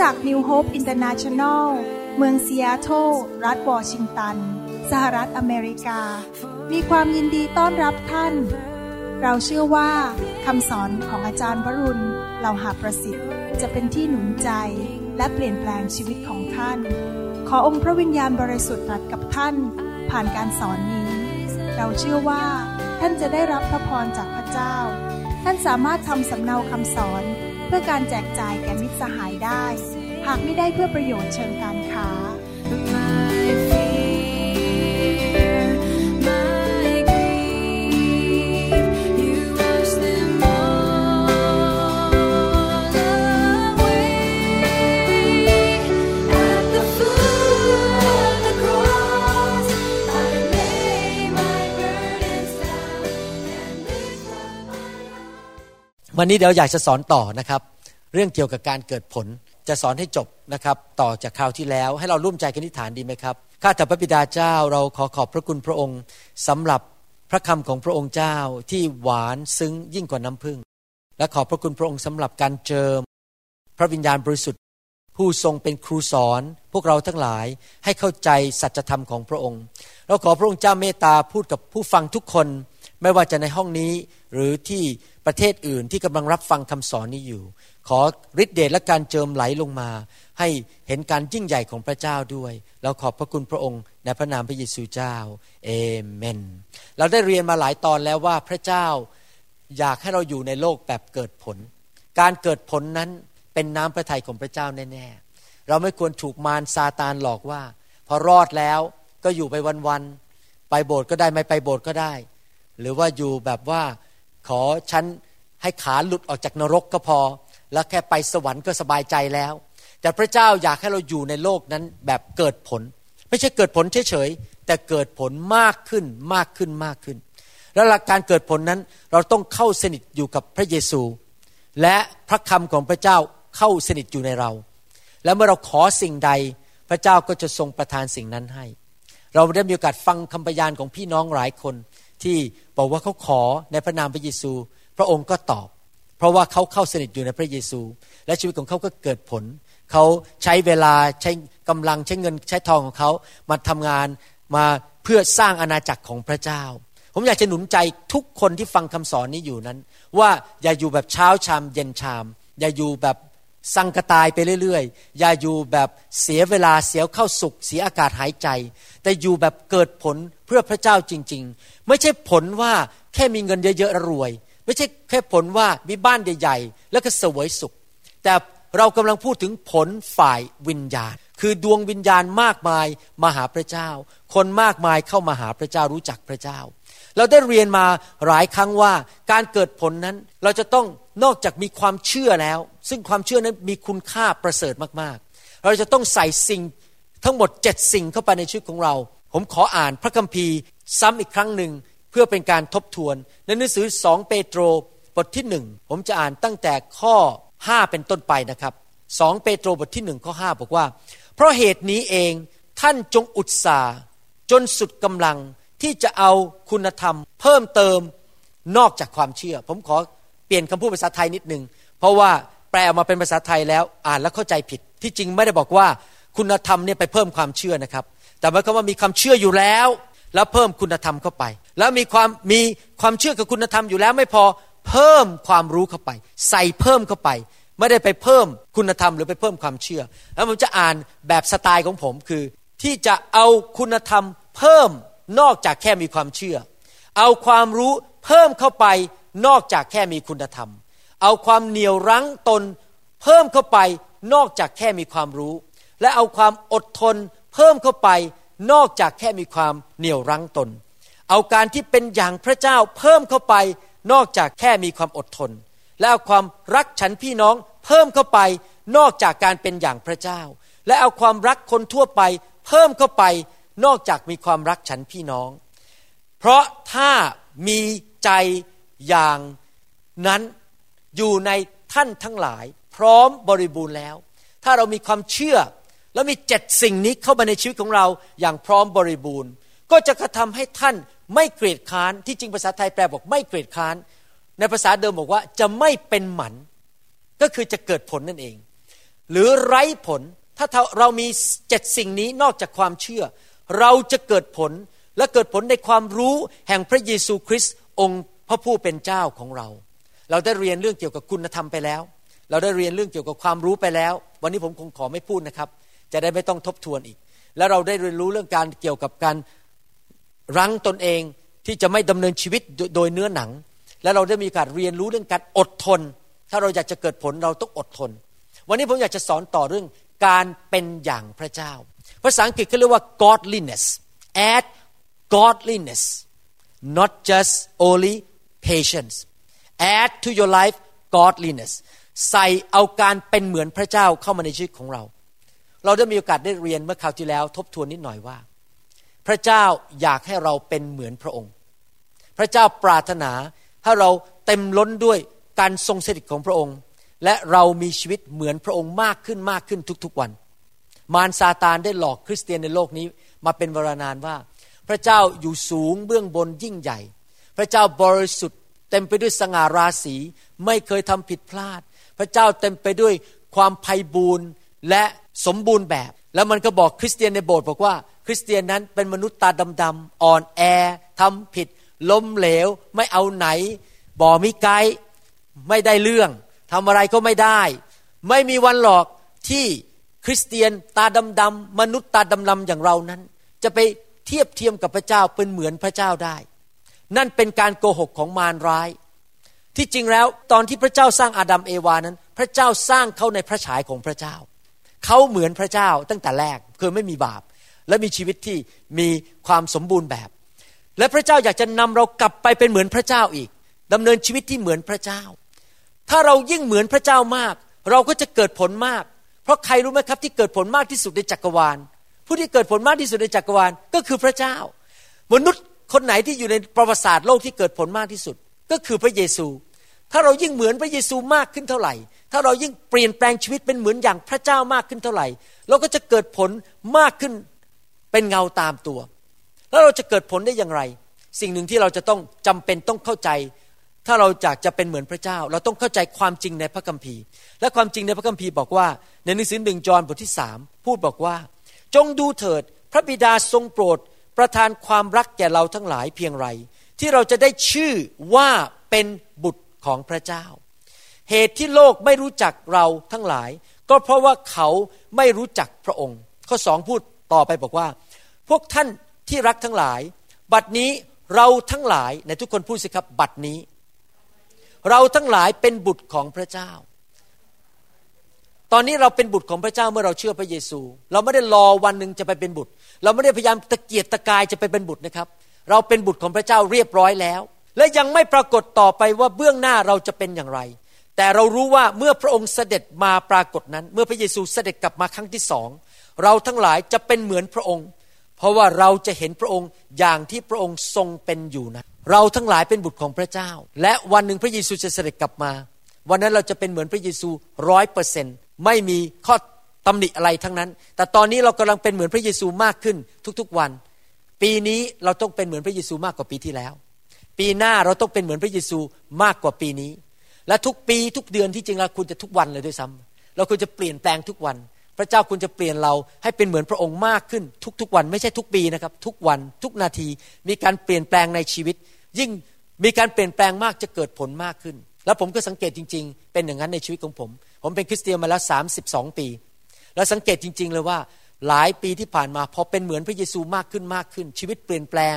จักร New Hope International เมืองซีแอตเทิลรัฐวอชิงตัน สหรัฐอเมริกา มีความยินดีต้อนรับท่าน เราเชื่อว่าคำสอนของอาจารย์วรุณเหล่าหาประสิทธิ์จะเป็นที่หนุนใจและเปลี่ยนแปลงชีวิตของท่าน ขอองค์พระวิญญาณบริสุทธิ์ตรัสกับท่านผ่านการสอนนี้ เราเชื่อว่าท่านจะได้รับพระพรจากพระเจ้า ท่านสามารถทำสำเนาคำสอน เพื่อการแจกจ่ายแก่มิตรสหายได้ หากไม่ได้เพื่อประโยชน์เชิงการค้า วันนี้เดี๋ยวอยากจะสอนต่อนะครับ เรื่องเกี่ยวกับการเกิดผลจะสอนให้จบนะครับต่อจากคราวที่แล้ว ให้เราร่วมใจกันอธิษฐานดีไหมครับข้าแต่พระบิดาเจ้าเราขอขอบพระคุณพระองค์สำหรับพระคำของพระองค์เจ้าที่หวานซึ้งยิ่งกว่าน้ำผึ้งและขอบพระคุณพระองค์สำหรับการเจิม พระวิญญาณบริสุทธิ์ ผู้ทรงเป็นครูสอน พวกเราทั้งหลายให้เข้าใจสัจธรรมของพระองค์ เราขอพระองค์เจ้าเมตตาพูดกับผู้ฟังทุกคน ไม่ว่าจะในห้องนี้หรือที่ ประเทศอื่นที่กำลังรับฟังคำสอนนี้อยู่ ขอฤทธิเดชและการเจิมไหลลงมา ให้เห็นการยิ่งใหญ่ของพระเจ้าด้วย เราขอบพระคุณพระองค์ในพระนามพระเยซูเจ้าเอเมน เราได้เรียนมาหลายตอนแล้วว่าพระเจ้าอยากให้เราอยู่ในโลกแบบเกิดผล การเกิดผลนั้นเป็นน้ำพระทัยของพระเจ้าแน่ๆ เราไม่ควรถูกมารซาตานหลอกว่า พอรอดแล้วก็อยู่ไปวันๆไปโบสถ์ก็ได้ไม่ไปโบสถ์ก็ได้ หรือว่าอยู่แบบว่า ขอฉันให้ขาหลุดออกจากนรกก็พอ แล้วแค่ไปสวรรค์ก็สบายใจแล้ว แต่พระเจ้าอยากให้เราอยู่ในโลกนั้นแบบเกิดผล ไม่ใช่เกิดผลเฉยๆแต่เกิดผลมากขึ้นมากขึ้นมากขึ้น แล้วหลักการเกิดผลนั้นเราต้องเข้าสนิทอยู่กับพระเยซู และพระคำของพระเจ้าเข้าสนิทอยู่ในเรา แล้วเมื่อเราขอสิ่งใด พระเจ้าก็จะทรงประทานสิ่งนั้นให้ เราได้มีโอกาสฟังคำพยานของพี่น้องหลายคน ที่บอกว่าเขาขอในพระนามพระเยซู พระองค์ก็ตอบ เพราะว่าเขาเข้าสนิทอยู่ในพระเยซู และชีวิตของเขาก็เกิดผล เขาใช้เวลาใช้กำลังใช้เงินใช้ทองของเขามาทำงานมาเพื่อสร้างอาณาจักรของพระเจ้า ผมอยากจะหนุนใจทุกคนที่ฟังคำสอนนี้อยู่นั้น ว่าอย่าอยู่แบบเช้าชามเย็นชาม อย่าอยู่แบบ สังกตายไปเรื่อยๆ อย่าอยู่แบบเสียเวลาเสียเข้าสุข เสียอากาศหายใจ แต่อยู่แบบเกิดผลเพื่อพระเจ้าจริง ๆ ไม่ใช่ผลว่าแค่มีเงินเยอะๆรวย ไม่ใช่แค่ผลว่ามีบ้านใหญ่ๆ แล้วก็เสวยสุข แต่เรากำลังพูดถึงผลฝ่ายวิญญาณ คือดวงวิญญาณมากมายมาหาพระเจ้า คนมากมายเข้ามาหาพระเจ้ารู้จักพระเจ้า เราได้เรียนมาหลายครั้งว่าการเกิดผลนั้นเราจะต้องนอกจากมีความเชื่อแล้ว ซึ่งความเชื่อนั้นมีคุณค่าประเสริฐมากๆ เราจะต้องใส่สิ่งทั้งหมดเจ็ดสิ่งเข้าไปในชีวิตของเรา ผมขออ่านพระคัมภีร์ซ้ำอีกครั้งหนึ่งเพื่อเป็นการทบทวน ในหนังสือสองเปโตรบทที่หนึ่งผมจะอ่านตั้งแต่ข้อ 5 เป็นต้นไปนะครับสองเปโตรบทที่หนึ่งข้อ 5 บอกว่า เพราะเหตุนี้เองท่านจงอุตสาห์จนสุดกำลัง ที่จะเอาคุณธรรม เพิ่มเติมนอกจากความเชื่อ ผมขอเปลี่ยนคำพูดภาษาไทยนิดหนึ่งเพราะว่าแปลออกมาเป็นภาษาไทยแล้วอ่านแล้วเข้าใจผิด ที่จริงไม่ได้บอกว่าคุณธรรมเนี่ยไปเพิ่มความเชื่อนะครับ แต่หมายความว่ามีความเชื่ออยู่แล้ว แล้วเพิ่มคุณธรรมเข้าไป แล้วมีความมีความเชื่อกับคุณธรรมอยู่แล้วไม่พอเพิ่มความรู้เข้าไป ใส่เพิ่มเข้าไป ไม่ได้ไปเพิ่มคุณธรรมหรือไปเพิ่มความเชื่อ แล้วผมจะอ่านแบบสไตล์ของผมคือ ที่จะเอาคุณธรรมเพิ่ม นอกจากแค่มีความเชื่อ เอาความรู้เพิ่มเข้าไปนอกจากแค่มีคุณธรรม เอาความเหนียวรั้งตน เพิ่มเข้าไปนอกจากแค่มีความรู้ และเอาความอดทนเพิ่มเข้าไปนอกจากแค่มีความเหนียวรั้งตน เอาการที่เป็นอย่างพระเจ้าเพิ่มเข้าไปนอกจากแค่มีความอดทน และเอาความรักฉันพี่น้องเพิ่มเข้าไปนอกจากการเป็นอย่างพระเจ้า และเอาความรักคนทั่วไปเพิ่มเข้าไป นอกจากมีความรักฉันพี่น้อง เพราะถ้ามีใจอย่างนั้นอยู่ในท่านทั้งหลาย พร้อมบริบูรณ์แล้ว ถ้าเรามีความเชื่อแล้วมีเจ็ดสิ่งนี้เข้ามาในชีวิตของเราอย่างพร้อมบริบูรณ์ ก็จะกระทำให้ท่านไม่เกลียดค้านที่จริงภาษาไทยแปลบอกไม่เกลียดค้าน ในภาษาเดิมบอกว่าจะไม่เป็นหมัน ก็คือจะเกิดผลนั่นเอง หรือไร้ผลถ้าเรามีเจ็ดสิ่งนี้นอกจากความเชื่อ เราจะเกิดผลและเกิดผลในความรู้แห่งพระเยซูคริสต์องค์พระผู้เป็นเจ้าของเรา เราได้เรียนเรื่องเกี่ยวกับคุณธรรมไปแล้ว เราได้เรียนเรื่องเกี่ยวกับความรู้ไปแล้ว วันนี้ผมคงขอไม่พูดนะครับ จะได้ไม่ต้องทบทวนอีก แล้วเราได้เรียนรู้เรื่องการเกี่ยวกับการรั้งตนเองที่จะไม่ดำเนินชีวิตโดยเนื้อหนัง และเราได้มีกาสเรียนรู้เรื่องการอดทน ถ้าเราอยากจะเกิดผลเราต้องอดทน วันนี้ผมอยากจะสอนต่อเรื่องการเป็นอย่างพระเจ้า ภาษาอังกฤษเขาเรียกว่า godliness add godliness not just only patience add to your life godliness ใส่เอาการเป็นเหมือนพระเจ้าเข้ามาในชีวิตของเรา เราได้มีโอกาสได้เรียนเมื่อคราวที่แล้ว ทบทวนนิดหน่อยว่า พระเจ้าอยากให้เราเป็นเหมือนพระองค์ พระเจ้าปรารถนาให้เราเต็มล้นด้วยการทรงสถิตของพระองค์ และเรามีชีวิตเหมือนพระองค์มากขึ้นมากขึ้นทุกๆวัน มารซาตานได้หลอกคริสเตียนในโลกนี้มาเป็นเวลานานว่า พระเจ้าอยู่สูงเบื้องบนยิ่งใหญ่ พระเจ้าบริสุทธิ์ เต็มไปด้วยสง่าราศีไม่เคยทำผิดพลาด พระเจ้าเต็มไปด้วยความไพ่บูรณ์และสมบูรณ์แบบ แล้วมันก็บอกคริสเตียนในโบสถ์บอกว่า คริสเตียนนั้นเป็นมนุษย์ตาดำๆอ่อนแอทำผิด ล้มเหลว ไม่เอาไหน บ่มิไกไม่ได้เรื่องทำอะไรก็ไม่ได้ ไม่มีวันหรอกที่ คริสเตียนตาดำๆมนุษย์ตาดำๆอย่างเรานั้น จะไปเทียบเทียมกับพระเจ้าเป็นเหมือนพระเจ้าได้ นั่นเป็นการโกหกของมารร้าย ที่จริงแล้วตอนที่พระเจ้าสร้างอาดัมเอวานั้น พระเจ้าสร้างเขาในพระฉายของพระเจ้า เขาเหมือนพระเจ้าตั้งแต่แรกคือไม่มีบาป และมีชีวิตที่มีความสมบูรณ์แบบ และพระเจ้าอยากจะนำเรากลับไปเป็นเหมือนพระเจ้าอีกดำเนินชีวิตที่เหมือนพระเจ้า ถ้าเรายิ่งเหมือนพระเจ้ามาก เราก็จะเกิดผลมาก เพราะใครรู้ไหมครับที่เกิดผลมากที่สุดในจักรวาล ผู้ที่เกิดผลมากที่สุดในจักรวาลก็คือพระเจ้า มนุษย์คนไหนที่อยู่ในประวัติศาสตร์โลกที่เกิดผลมากที่สุด ก็คือพระเยซู ถ้าเรายิ่งเหมือนพระเยซูมากขึ้นเท่าไหร่ ถ้าเรายิ่งเปลี่ยนแปลงชีวิตเป็นเหมือนอย่างพระเจ้ามากขึ้นเท่าไหร่ เราก็จะเกิดผลมากขึ้นเป็นเงาตามตัว แล้วเราจะเกิดผลได้อย่างไร สิ่งหนึ่งที่เราจะต้องจำเป็นต้องเข้าใจ ถ้าเราอยากจะเป็นเหมือนพระเจ้า เราต้องเข้าใจความจริงในพระคัมภีร์ และความจริงในพระคัมภีร์บอกว่า ในหนังสือหนึ่งจอห์นบทที่สามพูดบอกว่า จงดูเถิด พระบิดาทรงโปรด ประทานความรักแก่เราทั้งหลายเพียงไร ที่เราจะได้ชื่อว่าเป็นบุตรของพระเจ้า เหตุที่โลกไม่รู้จักเราทั้งหลาย ก็เพราะว่าเขาไม่รู้จักพระองค์ ข้อสองพูดต่อไปบอกว่า พวกท่านที่รักทั้งหลาย บัดนี้เราทั้งหลายในทุกคนพูดสิครับ บัดนี้ เราทั้งหลายเป็นบุตรของพระเจ้า ตอนนี้เราเป็นบุตรของพระเจ้าเมื่อเราเชื่อพระเยซู เราไม่ได้รอวันหนึ่งจะไปเป็นบุตร เราไม่ได้พยายามตะเกียกตะกายจะไปเป็นบุตรนะครับ เราเป็นบุตรของพระเจ้าเรียบร้อยแล้ว และยังไม่ปรากฏต่อไปว่าเบื้องหน้าเราจะเป็นอย่างไร แต่เรารู้ว่าเมื่อพระองค์เสด็จมาปรากฏนั้น เมื่อพระเยซูเสด็จกลับมาครั้งที่สองเราทั้งหลายจะเป็นเหมือนพระองค์ เพราะว่าเราจะเห็นพระองค์อย่างที่พระองค์ทรงเป็นอยู่นะเราทั้งหลายเป็นบุตรของพระเจ้า และวันหนึ่งพระเยซูจะเสด็จกลับมา วันนั้นเราจะเป็นเหมือนพระเยซูร้อยเปอร์เซนไม่มีข้อตำหนิอะไรทั้งนั้น แต่ตอนนี้เรากำลังเป็นเหมือนพระเยซูมากขึ้นทุกๆวัน ปีนี้เราต้องเป็นเหมือนพระเยซูมากกว่าปีที่แล้ว ปีหน้าเราต้องเป็นเหมือนพระเยซูมากกว่าปีนี้ และทุกปีทุกเดือนที่จริงแล้วคุณจะทุกวันเลยด้วยซ้ำเราควรจะเปลี่ยนแปลงทุกวัน พระเจ้าคุณจะเปลี่ยนเราให้เป็นเหมือนพระองค์มากขึ้นทุกๆวัน ไม่ใช่ทุกปีนะครับ ทุกวันทุกนาทีมีการเปลี่ยนแปลงในชีวิต ยิ่งมีการเปลี่ยนแปลงมากจะเกิดผลมากขึ้น แล้วผมก็สังเกตจริง ๆ เป็นอย่างนั้นในชีวิตของผม ผมเป็นคริสเตียนมาแล้ว 32 ปี แล้วสังเกตจริง ๆ เลยว่าหลายปีที่ผ่านมาพอเป็นเหมือนพระเยซูมากขึ้นมากขึ้น ชีวิตเปลี่ยนแปลง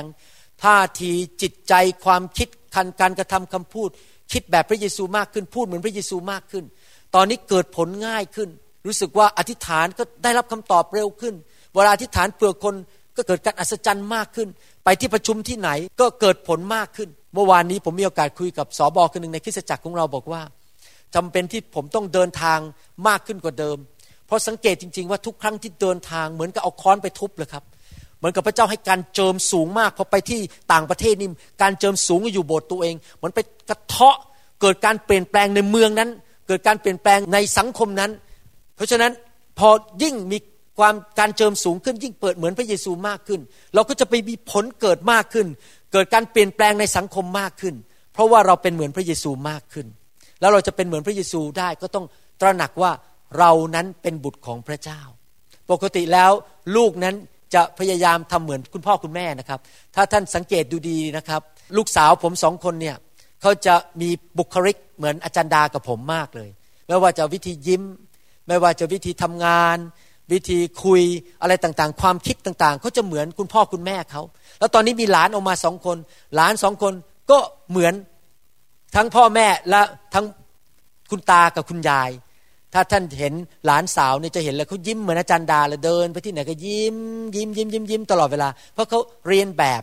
ท่าทีจิตใจความคิดคันการกระทำคำพูด คิดแบบพระเยซูมากขึ้นพูดเหมือนพระเยซูมากขึ้น ตอนนี้เกิดผลง่ายขึ้น รู้สึกว่าอธิษฐานก็ได้รับคำตอบเร็วขึ้น เวลาอธิษฐานเปลือกคนก็เกิดการอัศจรรย์มากขึ้น ไปที่ประชุมที่ไหนก็เกิดผลมากขึ้น เมื่อวานนี้ผมมีโอกาสคุยกับสอบอคนหนึ่งในคริสตจักรของเราบอกว่าจำเป็นที่ผมต้องเดินทางมากขึ้นกว่าเดิม เพราะสังเกตจริง ๆ ว่าทุกครั้งที่เดินทางเหมือนกับเอาค้อนไปทุบเลยครับเหมือนกับพระเจ้าให้การเจิมสูงมากพอไปที่ต่างประเทศนี่การเจิมสูงอยู่โบสถ์ตัวเองเหมือนไปกระเทาะเกิดการเปลี่ยนแปลงในเมืองนั้น เกิดการเปลี่ยนแปลงในสังคมนั้น เพราะฉะนั้นพอยิ่งมีความการเจิมสูงขึ้นยิ่งเปิดเหมือนพระเยซูมากขึ้น เราก็จะไปมีผลเกิดมากขึ้น เกิดการเปลี่ยนแปลงในสังคมมากขึ้น เพราะว่าเราเป็นเหมือนพระเยซูมากขึ้น แล้วเราจะเป็นเหมือนพระเยซูได้ก็ต้องตระหนักว่าเรานั้นเป็นบุตรของพระเจ้า ปกติแล้วลูกนั้นจะพยายามทำเหมือนคุณพ่อคุณแม่นะครับ ถ้าท่านสังเกตดูดีนะครับ ลูกสาวผมสองคนเนี่ยเขาจะมีบุคลิกเหมือนอาจารย์ดากับผมมากเลย ไม่ว่าจะวิธียิ้ม ไม่ว่าจะวิธีทำงาน วิธีคุยอะไรต่างๆ ความคิดต่างๆเขาจะเหมือนคุณพ่อคุณแม่เขาแล้วตอนนี้มีหลานออกมาสองคน หลานสองคนก็เหมือนทั้งพ่อแม่และทั้งคุณตากับคุณยาย ถ้าท่านเห็นหลานสาวเนี่ยจะเห็นเลยเขายิ้มเหมือนอาจารย์ดาเลยเดิน ไปที่ไหนก็ยิ้ม ยิ้มยิ้มยิ้มยิ้มตลอดเวลา เพราะเขาเรียนแบบ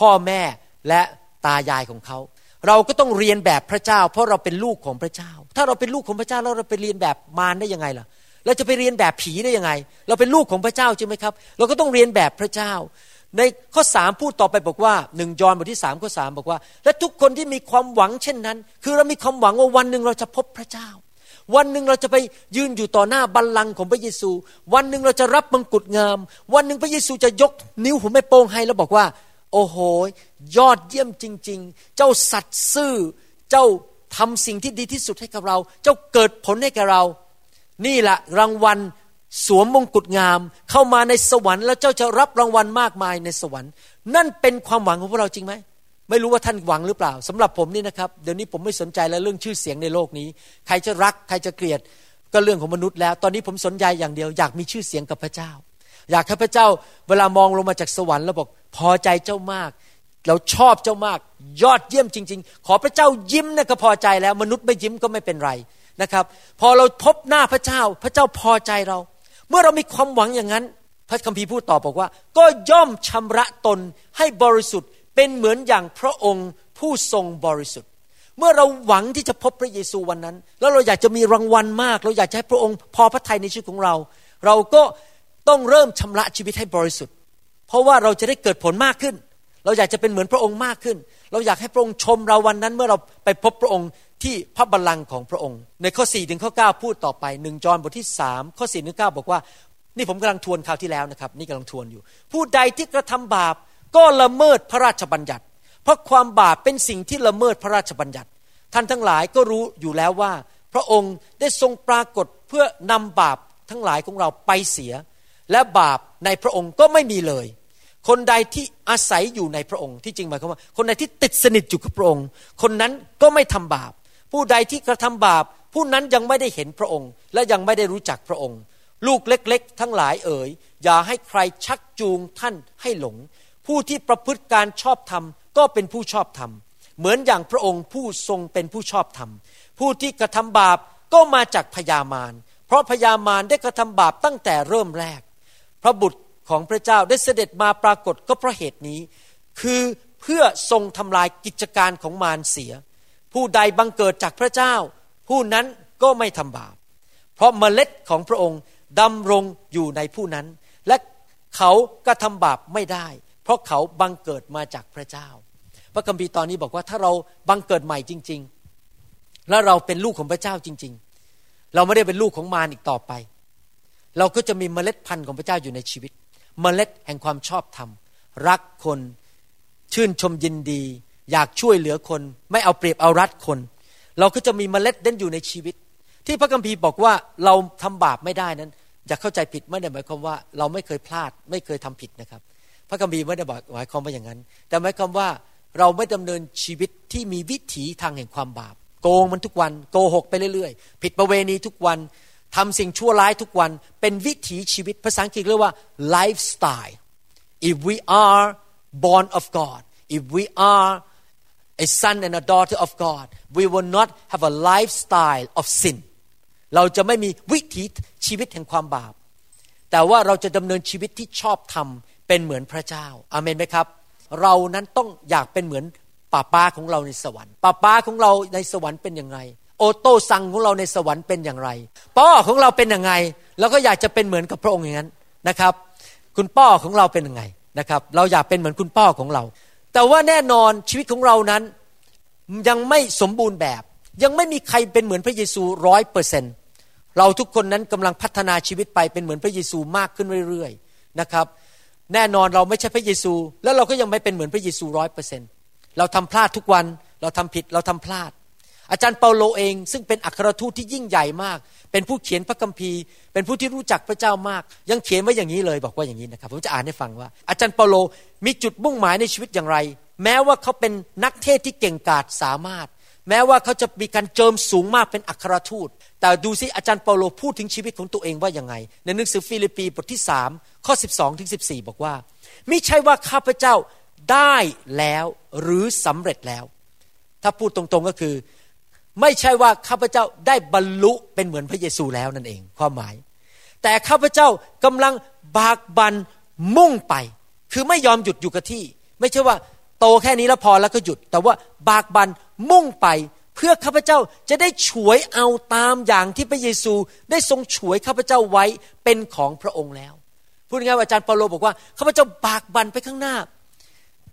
พ่อแม่และตายายของเขา เราก็ต้องเรียนแบบพระเจ้า เพราะเราเป็นลูกของพระเจ้า ถ้าเราเป็นลูกของพระเจ้าแล้วเราไปเรียนแบบมารได้ยังไงล่ะ เราจะไปเรียนแบบผีได้ยังไง เราเป็นลูกของพระเจ้าใช่ไหมครับ เราก็ต้องเรียนแบบพระเจ้า ในข้อสามพูดต่อไปบอกว่าหนึ่งยอห์นบทที่สามข้อสามบอกว่า และทุกคนที่มีความหวังเช่นนั้น คือเรามีความหวังว่าวันหนึ่งเราจะพบพระเจ้า วันหนึ่งเราจะไปยืนอยู่ต่อหน้าบัลลังก์ของพระเยซู วันหนึ่งเราจะรับมงกุฎงาม วันหนึ่งพระเยซูจะยกนิ้วหัวแม่โป้งให้แล้วบอกว่า โอ้โหยอดเยี่ยมจริง ๆ เจ้าสัตย์ซื่อ เจ้า ทำสิ่งที่ดีที่สุดให้กับเรา เจ้าเกิดผลให้กับเรา นี่แหละรางวัลสวมมงกุฎงาม เข้ามาในสวรรค์แล้วเจ้าจะรับรางวัลมากมายในสวรรค์ นั่นเป็นความหวังของพวกเราจริงไหมไม่รู้ว่าท่านหวังหรือเปล่าสำหรับผมนี่นะครับเดี๋ยวนี้ผมไม่สนใจแล้วเรื่องชื่อเสียงในโลกนี้ ใครจะรักใครจะเกลียดก็เรื่องของมนุษย์แล้ว ตอนนี้ผมสนใจอย่างเดียว อยากมีชื่อเสียงกับพระเจ้า อยากให้พระเจ้า เวลามองลงมาจากสวรรค์แล้วบอกพอใจเจ้ามาก เราชอบเจ้ามาก ยอดเยี่ยมจริง ๆ ขอพระเจ้ายิ้มนะก็พอใจแล้ว มนุษย์ไม่ยิ้มก็ไม่เป็นไรนะครับ พอเราพบหน้าพระเจ้า พระเจ้าพอใจเรา เมื่อเรามีความหวังอย่างนั้น พระคัมภีร์พูดต่อบอกว่า ก็ย่อมชำระตนให้บริสุทธิ์เป็นเหมือนอย่างพระองค์ผู้ทรงบริสุทธิ์ เมื่อเราหวังที่จะพบพระเยซูวันนั้น แล้วเราอยากจะมีรางวัลมาก เราอยากจะให้พระองค์พอพระทัยในชีวิตของเรา เราก็ต้องเริ่มชำระชีวิตให้บริสุทธิ์ เพราะว่าเราจะได้เกิดผลมากขึ้น เราอยากจะเป็นเหมือนพระองค์มากขึ้น เราอยากให้พระองค์ชมเราวันนั้นเมื่อเราไปพบพระองค์ที่พระบัลลังก์ของพระองค์ ในข้อ4ถึงข้อ9พูดต่อไปหนึ่งจอห์นบทที่3ข้อ4ถึง9บอกว่า นี่ผมกำลังทวนคราวที่แล้วนะครับ นี่กำลังทวนอยู่ ผู้ใดที่กระทำบาปก็ละเมิดพระราชบัญญัติ เพราะความบาปเป็นสิ่งที่ละเมิดพระราชบัญญัติ ท่านทั้งหลายก็รู้อยู่แล้วว่า พระองค์ได้ทรงปรากฏเพื่อนำบาปทั้งหลายของเราไปเสีย และบาปในพระองค์ก็ไม่มีเลย คนใดที่อาศัยอยู่ในพระองค์ที่จริงหมายความว่า คนใดที่ติดสนิทอยู่กับพระองค์ คนนั้นก็ไม่ทำบาป ผู้ใดที่กระทำบาป ผู้นั้นยังไม่ได้เห็นพระองค์ และยังไม่ได้รู้จักพระองค์ ลูกเล็ก ๆ ทั้งหลายเอ๋ยอย่าให้ใครชักจูงท่านให้หลง ผู้ที่ประพฤติการชอบธรรมก็เป็นผู้ชอบธรรมเหมือนอย่างพระองค์ผู้ทรงเป็นผู้ชอบธรรมผู้ที่กระทำบาปก็มาจากพยามารเพราะพยามารได้กระทำบาปตั้งแต่เริ่มแรก พระบุตร ของพระเจ้าได้เสด็จมาปรากฏก็เพราะเหตุนี้ คือเพื่อทรงทำลายกิจการของมารเสีย ผู้ใดบังเกิดจากพระเจ้า ผู้นั้นก็ไม่ทำบาป เพราะเมล็ดของพระองค์ดำรงอยู่ในผู้นั้น และเขากระทำบาปไม่ได้ เพราะเขาบังเกิดมาจากพระเจ้า พระคัมภีร์ตอนนี้บอกว่าถ้าเราบังเกิดใหม่จริง ๆ แล้วเราเป็นลูกของพระเจ้าจริง ๆ เราไม่ได้เป็นลูกของมารอีกต่อไป เราก็จะมีเมล็ดพันธุ์ของพระเจ้าอยู่ในชีวิต เมล็ดแห่งความชอบธรรม รักคนชื่นชมยินดี อยากช่วยเหลือคน ไม่เอาเปรียบเอารัดคน เราก็จะมีเมล็ดเด่นอยู่ในชีวิต ที่พระคัมภีร์บอกว่าเราทำบาปไม่ได้นั้น อย่าเข้าใจผิดไม่ได้หมายความว่า เราไม่เคยพลาดไม่เคยทำผิดนะครับ พระคัมภีร์ไม่ได้บอกหมายความว่าอย่างนั้น แต่หมายความว่าเราไม่ดำเนินชีวิตที่มีวิถีทางแห่งความบาป โกงมันทุกวัน โกหกไปเรื่อยๆ ผิดประเวณีทุกวัน ทำสิ่งชั่วร้ายทุกวันเป็นวิถีชีวิตภาษาอังกฤษเรียกว่า lifestyle if we are born of God if we are a son and a daughter of God we will not have a lifestyle of sin เราจะไม่มีวิถีชีวิตแห่งความบาป แต่ว่าเราจะดำเนินชีวิตที่ชอบธรรมเป็นเหมือนพระเจ้าอาเมนไหมครับ เรานั้นต้องอยากเป็นเหมือนป้าป้าของเราในสวรรค์ป้าป้าของเราในสวรรค์เป็นยังไง อโต้ซังของเราในสวรรค์เป็นอย่างไรพ่อของเราเป็นยังไงเราก็อยากจะเป็นเหมือนกับพระองค์อย่างนั้นนะครับ คุณพ่อของเราเป็นยังไงนะครับ เราอยากเป็นเหมือนคุณพ่อของเรา แต่ว่าแน่นอนชีวิตของเรานั้นยังไม่สมบูรณ์แบบ ยังไม่มีใครเป็นเหมือนพระเยซูร้อยเปอร์เซนเราทุกคนนั้นกำลังพัฒนาชีวิตไปเป็นเหมือนพระเยซูมากขึ้นเรื่อยๆนะครับ แน่นอนเราไม่ใช่พระเยซู แล้วเราก็ยังไม่เป็นเหมือนพระเยซูร้อยเปอร์เซนเราทำพลาดทุกวันเราทำผิดเราทำพลาด อาจารย์เปาโลเอง ซึ่งเป็นอัครทูตที่ยิ่งใหญ่มาก เป็นผู้เขียนพระคัมภีร์ เป็นผู้ที่รู้จักพระเจ้ามาก ยังเขียนไว้อย่างนี้เลยบอกว่าอย่างนี้นะครับ ผมจะอ่านให้ฟังว่า อาจารย์เปาโลมีจุดมุ่งหมายในชีวิตอย่างไร แม้ว่าเขาเป็นนักเทศน์ที่เก่งกาจสามารถ แม้ว่าเขาจะมีการเจิมสูงมากเป็นอัครทูต แต่ดูสิอาจารย์เปาโลพูดถึงชีวิตของตัวเองว่ายังไง ในหนังสือฟิลิปปีบทที่3ข้อ 12ถึง14 บอกว่ามิใช่ว่าข้าพเจ้าได้แล้วหรือสำเร็จแล้ว ถ้าพูดตรงๆก็คือ ไม่ใช่ว่าข้าพเจ้าได้บรรลุเป็นเหมือนพระเยซูแล้วนั่นเอง ความหมาย แต่ข้าพเจ้ากำลังบากบันมุ่งไป คือไม่ยอมหยุดอยู่กับที่ ไม่ใช่ว่าโตแค่นี้แล้วพอแล้วก็หยุด แต่ว่าบากบันมุ่งไป เพื่อข้าพเจ้าจะได้ฉวยเอาตามอย่างที่พระเยซูได้ทรงฉวยข้าพเจ้าไว้เป็นของพระองค์แล้วพูดง่ายๆว่าอาจารย์เปาโลบอกว่าข้าพเจ้าบากบันไปข้างหน้า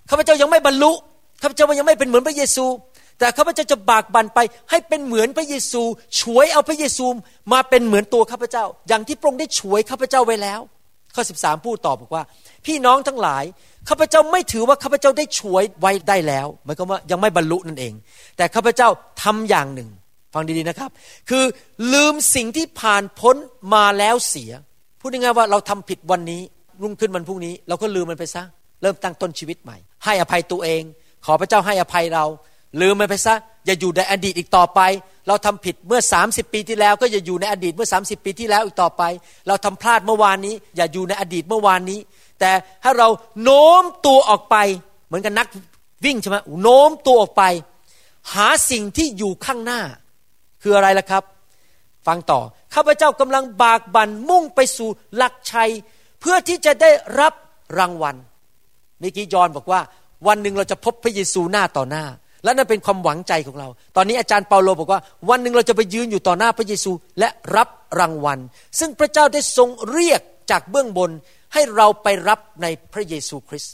ข้าพเจ้ายังไม่บรรลุข้าพเจ้ายังไม่เป็นเหมือนพระเยซู แต่ข้าพเจ้าจะบากบันไปให้เป็นเหมือนพระเยซู ฉวยเอาพระเยซูมาเป็นเหมือนตัวข้าพเจ้า อย่างที่พระองค์ได้ฉวยข้าพเจ้าไว้แล้ว ข้อ 13 พูดต่อบอกว่า พี่น้องทั้งหลายข้าพเจ้าไม่ถือว่าข้าพเจ้าได้ฉวยไว้ได้แล้วหมายความว่ายังไม่บรรลุนั่นเอง แต่ข้าพเจ้าทำอย่างหนึ่ง ฟังดีๆนะครับ คือลืมสิ่งที่ผ่านพ้นมาแล้วเสีย พูดง่ายๆว่าเราทำผิดวันนี้รุ่งขึ้นวันพรุ่งนี้ เราก็ลืมมันไปซะเริ่มตั้งต้นชีวิตใหม่ ให้อภัยตัวเอง ขอพระเจ้าให้อภัยเรา ลืมมันไปซะอย่าอยู่ในอดีตอีกต่อไป เราทำผิดเมื่อ 30 ปีที่แล้ว ก็อย่าอยู่ในอดีตเมื่อ 30 ปีที่แล้วอีกต่อไป เราทำพลาดเมื่อวานนี้ อย่าอยู่ในอดีตเมื่อวานนี้ แต่ถ้าเราโน้มตัวออกไป เหมือนกับนักวิ่งใช่ไหมโน้มตัวออกไป หาสิ่งที่อยู่ข้างหน้า คืออะไรล่ะครับ ฟังต่อข้าพเจ้ากำลังบากบั่นมุ่งไปสู่หลักชัย เพื่อที่จะได้รับรางวัลเมื่อกี้ยอนบอกว่า วันหนึ่งเราจะพบพระเยซูหน้าต่อหน้า และนั่นเป็นความหวังใจของเรา ตอนนี้อาจารย์เปาโลบอกว่า วันหนึ่งเราจะไปยืนอยู่ต่อหน้าพระเยซูและรับรางวัล ซึ่งพระเจ้าได้ทรงเรียกจากเบื้องบนให้เราไปรับในพระเยซูคริสต์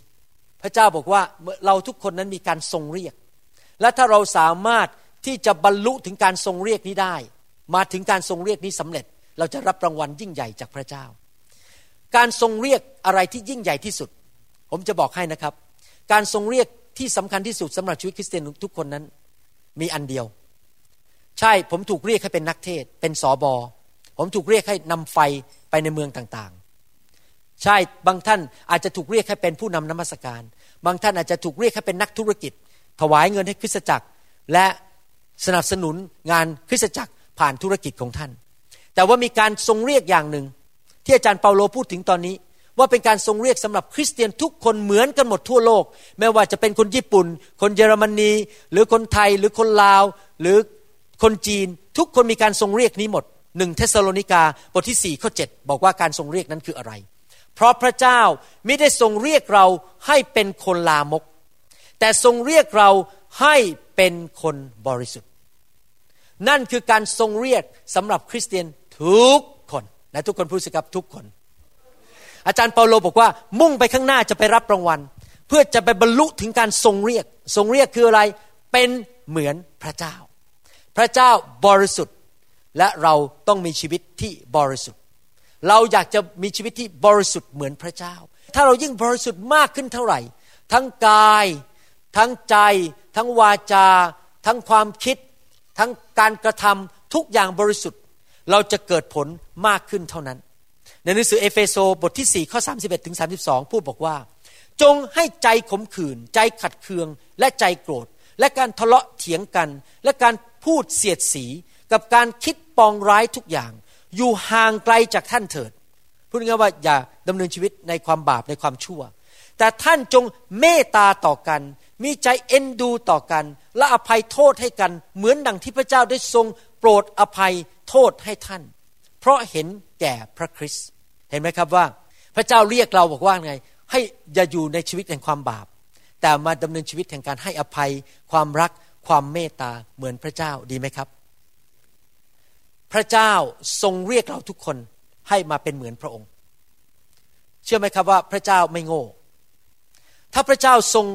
พระเจ้าบอกว่าเราทุกคนนั้นมีการทรงเรียก และถ้าเราสามารถที่จะบรรลุถึงการทรงเรียกนี้ได้ มาถึงการทรงเรียกนี้สำเร็จ เราจะรับรางวัลยิ่งใหญ่จากพระเจ้า การทรงเรียกอะไรที่ยิ่งใหญ่ที่สุด ผมจะบอกให้นะครับ การทรงเรียก ที่สำคัญที่สุดสำหรับชีวิตคริสเตียนทุกคนนั้น มีอันเดียว ใช่ผมถูกเรียกให้เป็นนักเทศ เป็นสอบอผมถูกเรียกให้นำไฟไปในเมืองต่างๆ ใช่บางท่านอาจจะถูกเรียกให้เป็นผู้นำนมัสการ บางท่านอาจจะถูกเรียกให้เป็นนักธุรกิจ ถวายเงินให้คริสตจักร และสนับสนุนงานคริสตจักรผ่านธุรกิจของท่าน แต่ว่ามีการทรงเรียกอย่างหนึ่งที่อาจารย์เปาโลพูดถึงตอนนี้ ว่าเป็นการทรงเรียกสำหรับคริสเตียนทุกคนเหมือนกันหมดทั่วโลก ไม่ว่าจะเป็นคนญี่ปุ่น คนเยอรมนี หรือคนไทยหรือคนลาว หรือคนจีน ทุกคนมีการทรงเรียกนี้หมดหนึ่งเทสโลนิกาบทที่สี่ข้อ7บอกว่าการทรงเรียกนั้นคืออะไร เพราะพระเจ้าไม่ได้ทรงเรียกเราให้เป็นคนลามก แต่ทรงเรียกเราให้เป็นคนบริสุทธิ์ นั่นคือการทรงเรียกสำหรับคริสเตียนทุกคนและทุกคนพูดสิครับทุกคน อาจารย์เปาโลบอกว่ามุ่งไปข้างหน้าจะไปรับรางวัล เพื่อจะไปบรรลุถึงการทรงเรียก ทรงเรียกคืออะไร เป็นเหมือนพระเจ้า พระเจ้าบริสุทธิ์ และเราต้องมีชีวิตที่บริสุทธิ์ เราอยากจะมีชีวิตที่บริสุทธิ์เหมือนพระเจ้า ถ้าเรายิ่งบริสุทธิ์มากขึ้นเท่าไหร่ ทั้งกาย ทั้งใจ ทั้งวาจา ทั้งความคิด ทั้งการกระทำทุกอย่างบริสุทธิ์ เราจะเกิดผลมากขึ้นเท่านั้น ในหนังสือเอเฟโซบทที่ 4 ข้อ 31ถึง32 พูดบอกว่า จงให้ใจขมขื่น ใจขัดเคือง และใจโกรธ และการทะเลาะเถียงกัน และการพูดเสียดสี กับการคิดปองร้ายทุกอย่าง อยู่ห่างไกลจากท่านเถิด พูดง่ายว่าอย่าดำเนินชีวิตในความบาปในความชั่ว แต่ท่านจงเมตตาต่อกัน มีใจเอ็นดูต่อกัน และอภัยโทษให้กัน เหมือนดังที่พระเจ้าได้ทรงโปรดอภัยโทษให้ท่าน เพราะเห็นแก่พระคริสต์ เห็นไหมครับว่า พระเจ้าเรียกเราบอกว่าไง ให้อย่าอยู่ในชีวิตแห่งความบาป แต่มาดำเนินชีวิตแห่งการให้อภัย ความรัก ความเมตตาเหมือนพระเจ้าดีไหมครับ พระเจ้าทรงเรียกเราทุกคนให้มาเป็นเหมือนพระองค์ เชื่อไหมครับว่าพระเจ้าไม่โง่ ถ้าพระเจ้าทรง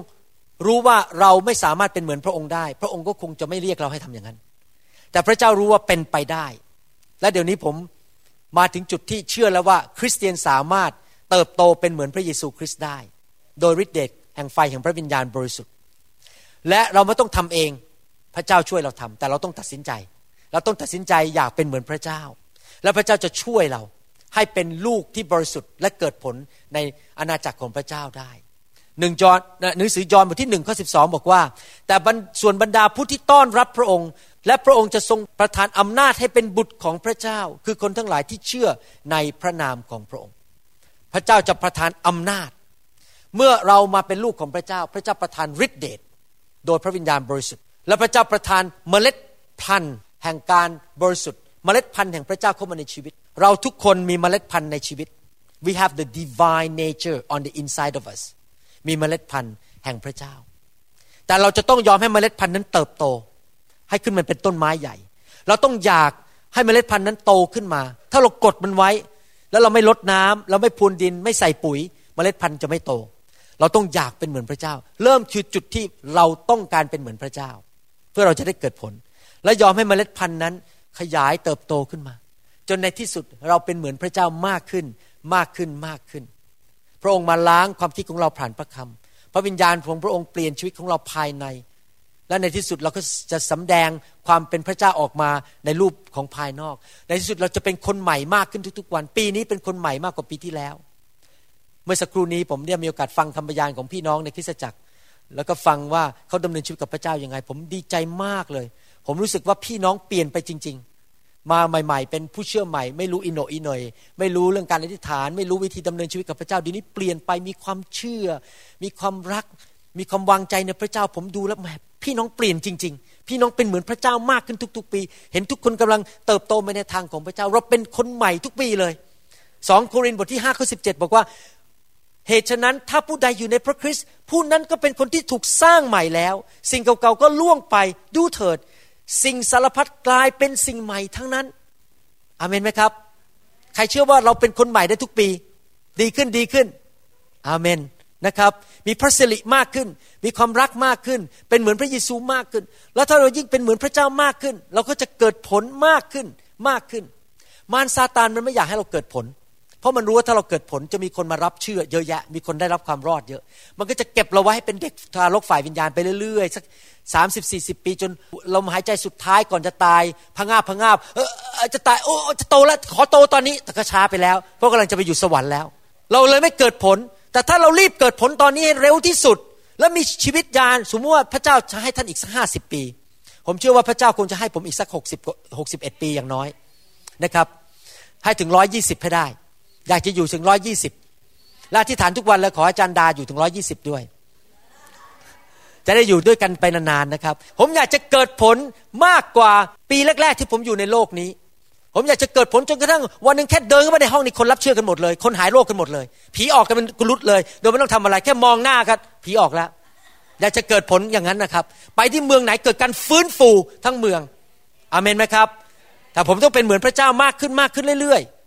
รู้ว่าเราไม่สามารถเป็นเหมือนพระองค์ได้ พระองค์ก็คงจะไม่เรียกเราให้ทำอย่างนั้น แต่พระเจ้ารู้ว่าเป็นไปได้ และเดี๋ยวนี้ผม มาถึงจุดที่เชื่อแล้วว่า คริสเตียนสามารถเติบโตเป็นเหมือนพระเยซูคริสต์ได้ โดยฤทธิ์เดชแห่งไฟแห่งพระวิญญาณบริสุทธิ์ และเราไม่ต้องทำเองพระเจ้าช่วยเราทำแต่เราต้องตัดสินใจ เราต้องตัดสินใจอยากเป็นเหมือนพระเจ้า แล้วพระเจ้าจะช่วยเราให้เป็นลูกที่บริสุทธิ์และเกิดผลในอาณาจักรของพระเจ้าได้ หนึ่งจอนหนังสือยอห์นบทที่หนึ่งข้อสิบสองบอกว่า แต่ส่วนบรรดาผู้ที่ต้อนรับพระองค์ และพระองค์จะทรงประทานอำนาจให้เป็นบุตรของพระเจ้า คือคนทั้งหลายที่เชื่อในพระนามของพระองค์ พระเจ้าจะประทานอำนาจ เมื่อเรามาเป็นลูกของพระเจ้า พระเจ้าประทานฤทธิเดชโดยพระวิญญาณบริสุทธิ์ และพระเจ้าประทานเมล็ดพันธุ์ แห่งการบริสุทธิ์ เมล็ดพันธุ์แห่งพระเจ้าเข้ามาในชีวิต เราทุกคนมีเมล็ดพันธุ์ในชีวิต we have the divine nature on the inside of us มีเมล็ดพันธุ์แห่งพระเจ้า แต่เราจะต้องยอมให้เมล็ดพันธุ์นั้นเติบโต ให้ขึ้นมันเป็นต้นไม้ใหญ่ เราต้องอยากให้เมล็ดพันธุ์นั้นโตขึ้นมา ถ้าเรากดมันไว้ แล้วเราไม่ลดน้ำเราไม่พรวนดิน ไม่ใส่ปุ๋ย เมล็ดพันธุ์จะไม่โต เราต้องอยากเป็นเหมือนพระเจ้า เริ่มคือจุดที่เราต้องการเป็นเหมือนพระเจ้า เพื่อเราจะได้เกิดผล และยอมให้เมล็ดพันธุ์นั้นขยายเติบโตขึ้นมา จนในที่สุดเราเป็นเหมือนพระเจ้ามากขึ้น มากขึ้นมากขึ้น พระองค์มาล้างความคิดของเราผ่านพระคำพระวิญญาณของพระองค์เปลี่ยนชีวิตของเราภายใน และในที่สุดเราก็จะสำแดงความเป็นพระเจ้าออกมาในรูปของภายนอก ในที่สุดเราจะเป็นคนใหม่มากขึ้นทุกๆวัน ปีนี้เป็นคนใหม่มากกว่าปีที่แล้ว เมื่อสักครู่นี้ผมได้มีโอกาสฟังคำพยานของพี่น้องในคริสตจักร แล้วก็ฟังว่าเขาดำเนินชีวิตกับพระเจ้ายังไง ผมดีใจมากเลย ผมรู้สึกว่าพี่น้องเปลี่ยนไปจริง ๆ มาใหม่ ๆ เป็นผู้เชื่อใหม่ ไม่รู้อินโนอินหน่อยไม่รู้เรื่องการอธิษฐาน ไม่รู้วิธีดำเนินชีวิตกับพระเจ้าดีนี้เปลี่ยนไปมีความเชื่อ มีความรัก มีความวางใจในพระเจ้าผมดูแล้วแหมพี่น้องเปลี่ยนจริง ๆ พี่น้องเป็นเหมือนพระเจ้ามากขึ้นทุก ๆ ปี เห็นทุกคนกำลังเติบโตไปในทางของพระเจ้า เราเป็นคนใหม่ทุกปีเลยสองโครินธ์บทที่5ข้อสิบอกว่าเหตุฉะนั้นถ้าผู้ใดอยู่ในพระคริสต์ผู้นั้นก็เป็นคนที่ถูกสร้างใหม่แล้ว สิ่งเก่าๆก็ล่วงไปดูเถิด สิ่งสารพัดกลายเป็นสิ่งใหม่ทั้งนั้นอเมนไหมครับ ใครเชื่อว่าเราเป็นคนใหม่ได้ทุกปี ดีขึ้นดีขึ้นอาเมนนะครับ มีพระสิริมากขึ้น มีความรักมากขึ้น เป็นเหมือนพระเยซูมากขึ้น แล้วถ้าเรายิ่งเป็นเหมือนพระเจ้ามากขึ้น เราก็จะเกิดผลมากขึ้นมากขึ้น มารซาตานมันไม่อยากให้เราเกิดผล เพราะมันรู้ว่าถ้าเราเกิดผลจะมีคนมารับเชื่อเยอะแยะ มีคนได้รับความรอดเยอะ มันก็จะเก็บเราไว้ให้เป็นเด็กทารกฝ่ายวิญญาณไปเรื่อยๆสักสามสิบสี่สิบปีจนลมหายใจสุดท้ายก่อนจะตายพงาบพงาบเออจะตายโอ้จะโตแล้วขอโตตอนนี้แต่ก็ช้าไปแล้ว เพราะกำลังจะไปอยู่สวรรค์แล้ว เราเลยไม่เกิดผล แต่ถ้าเรารีบเกิดผลตอนนี้ให้เร็วที่สุด แล้วมีชีวิตยานสมมติว่าพระเจ้าจะให้ท่านอีกสักห้าสิบปี ผมเชื่อว่าพระเจ้าคงจะให้ผมอีกสักหกสิบหกสิบเอ็ดปีอย่างน้อยนะครับ ให้ถึงร้อยยี่สิบให้ได้ อยากจะอยู่ถึงร้อยยี่สิบและอธิษฐานทุกวันเลยขออาจารย์ดาอยู่ถึงร้อยยี่สิบด้วย จะได้อยู่ด้วยกันไปนานๆนะครับ ผมอยากจะเกิดผลมากกว่าปีแรก ๆ ที่ผมอยู่ในโลกนี้ ผมอยากจะเกิดผลจนกระทั่งวันหนึ่งแค่เดินเข้ามาในห้องนี้คนรับเชื่อกันหมดเลย คนหายโรคกันหมดเลย ผีออกกันเป็นกุลุดเลย โดยไม่ต้องทำอะไรแค่มองหน้าครับผีออกแล้วอยากจะเกิดผลอย่างนั้นนะครับ ไปที่เมืองไหนเกิดการฟื้นฟูทั้งเมืองอเมนไหมครับแต่ผมต้องเป็นเหมือนพระเจ้ามากขึ้นมากขึ้นเรื่อยๆ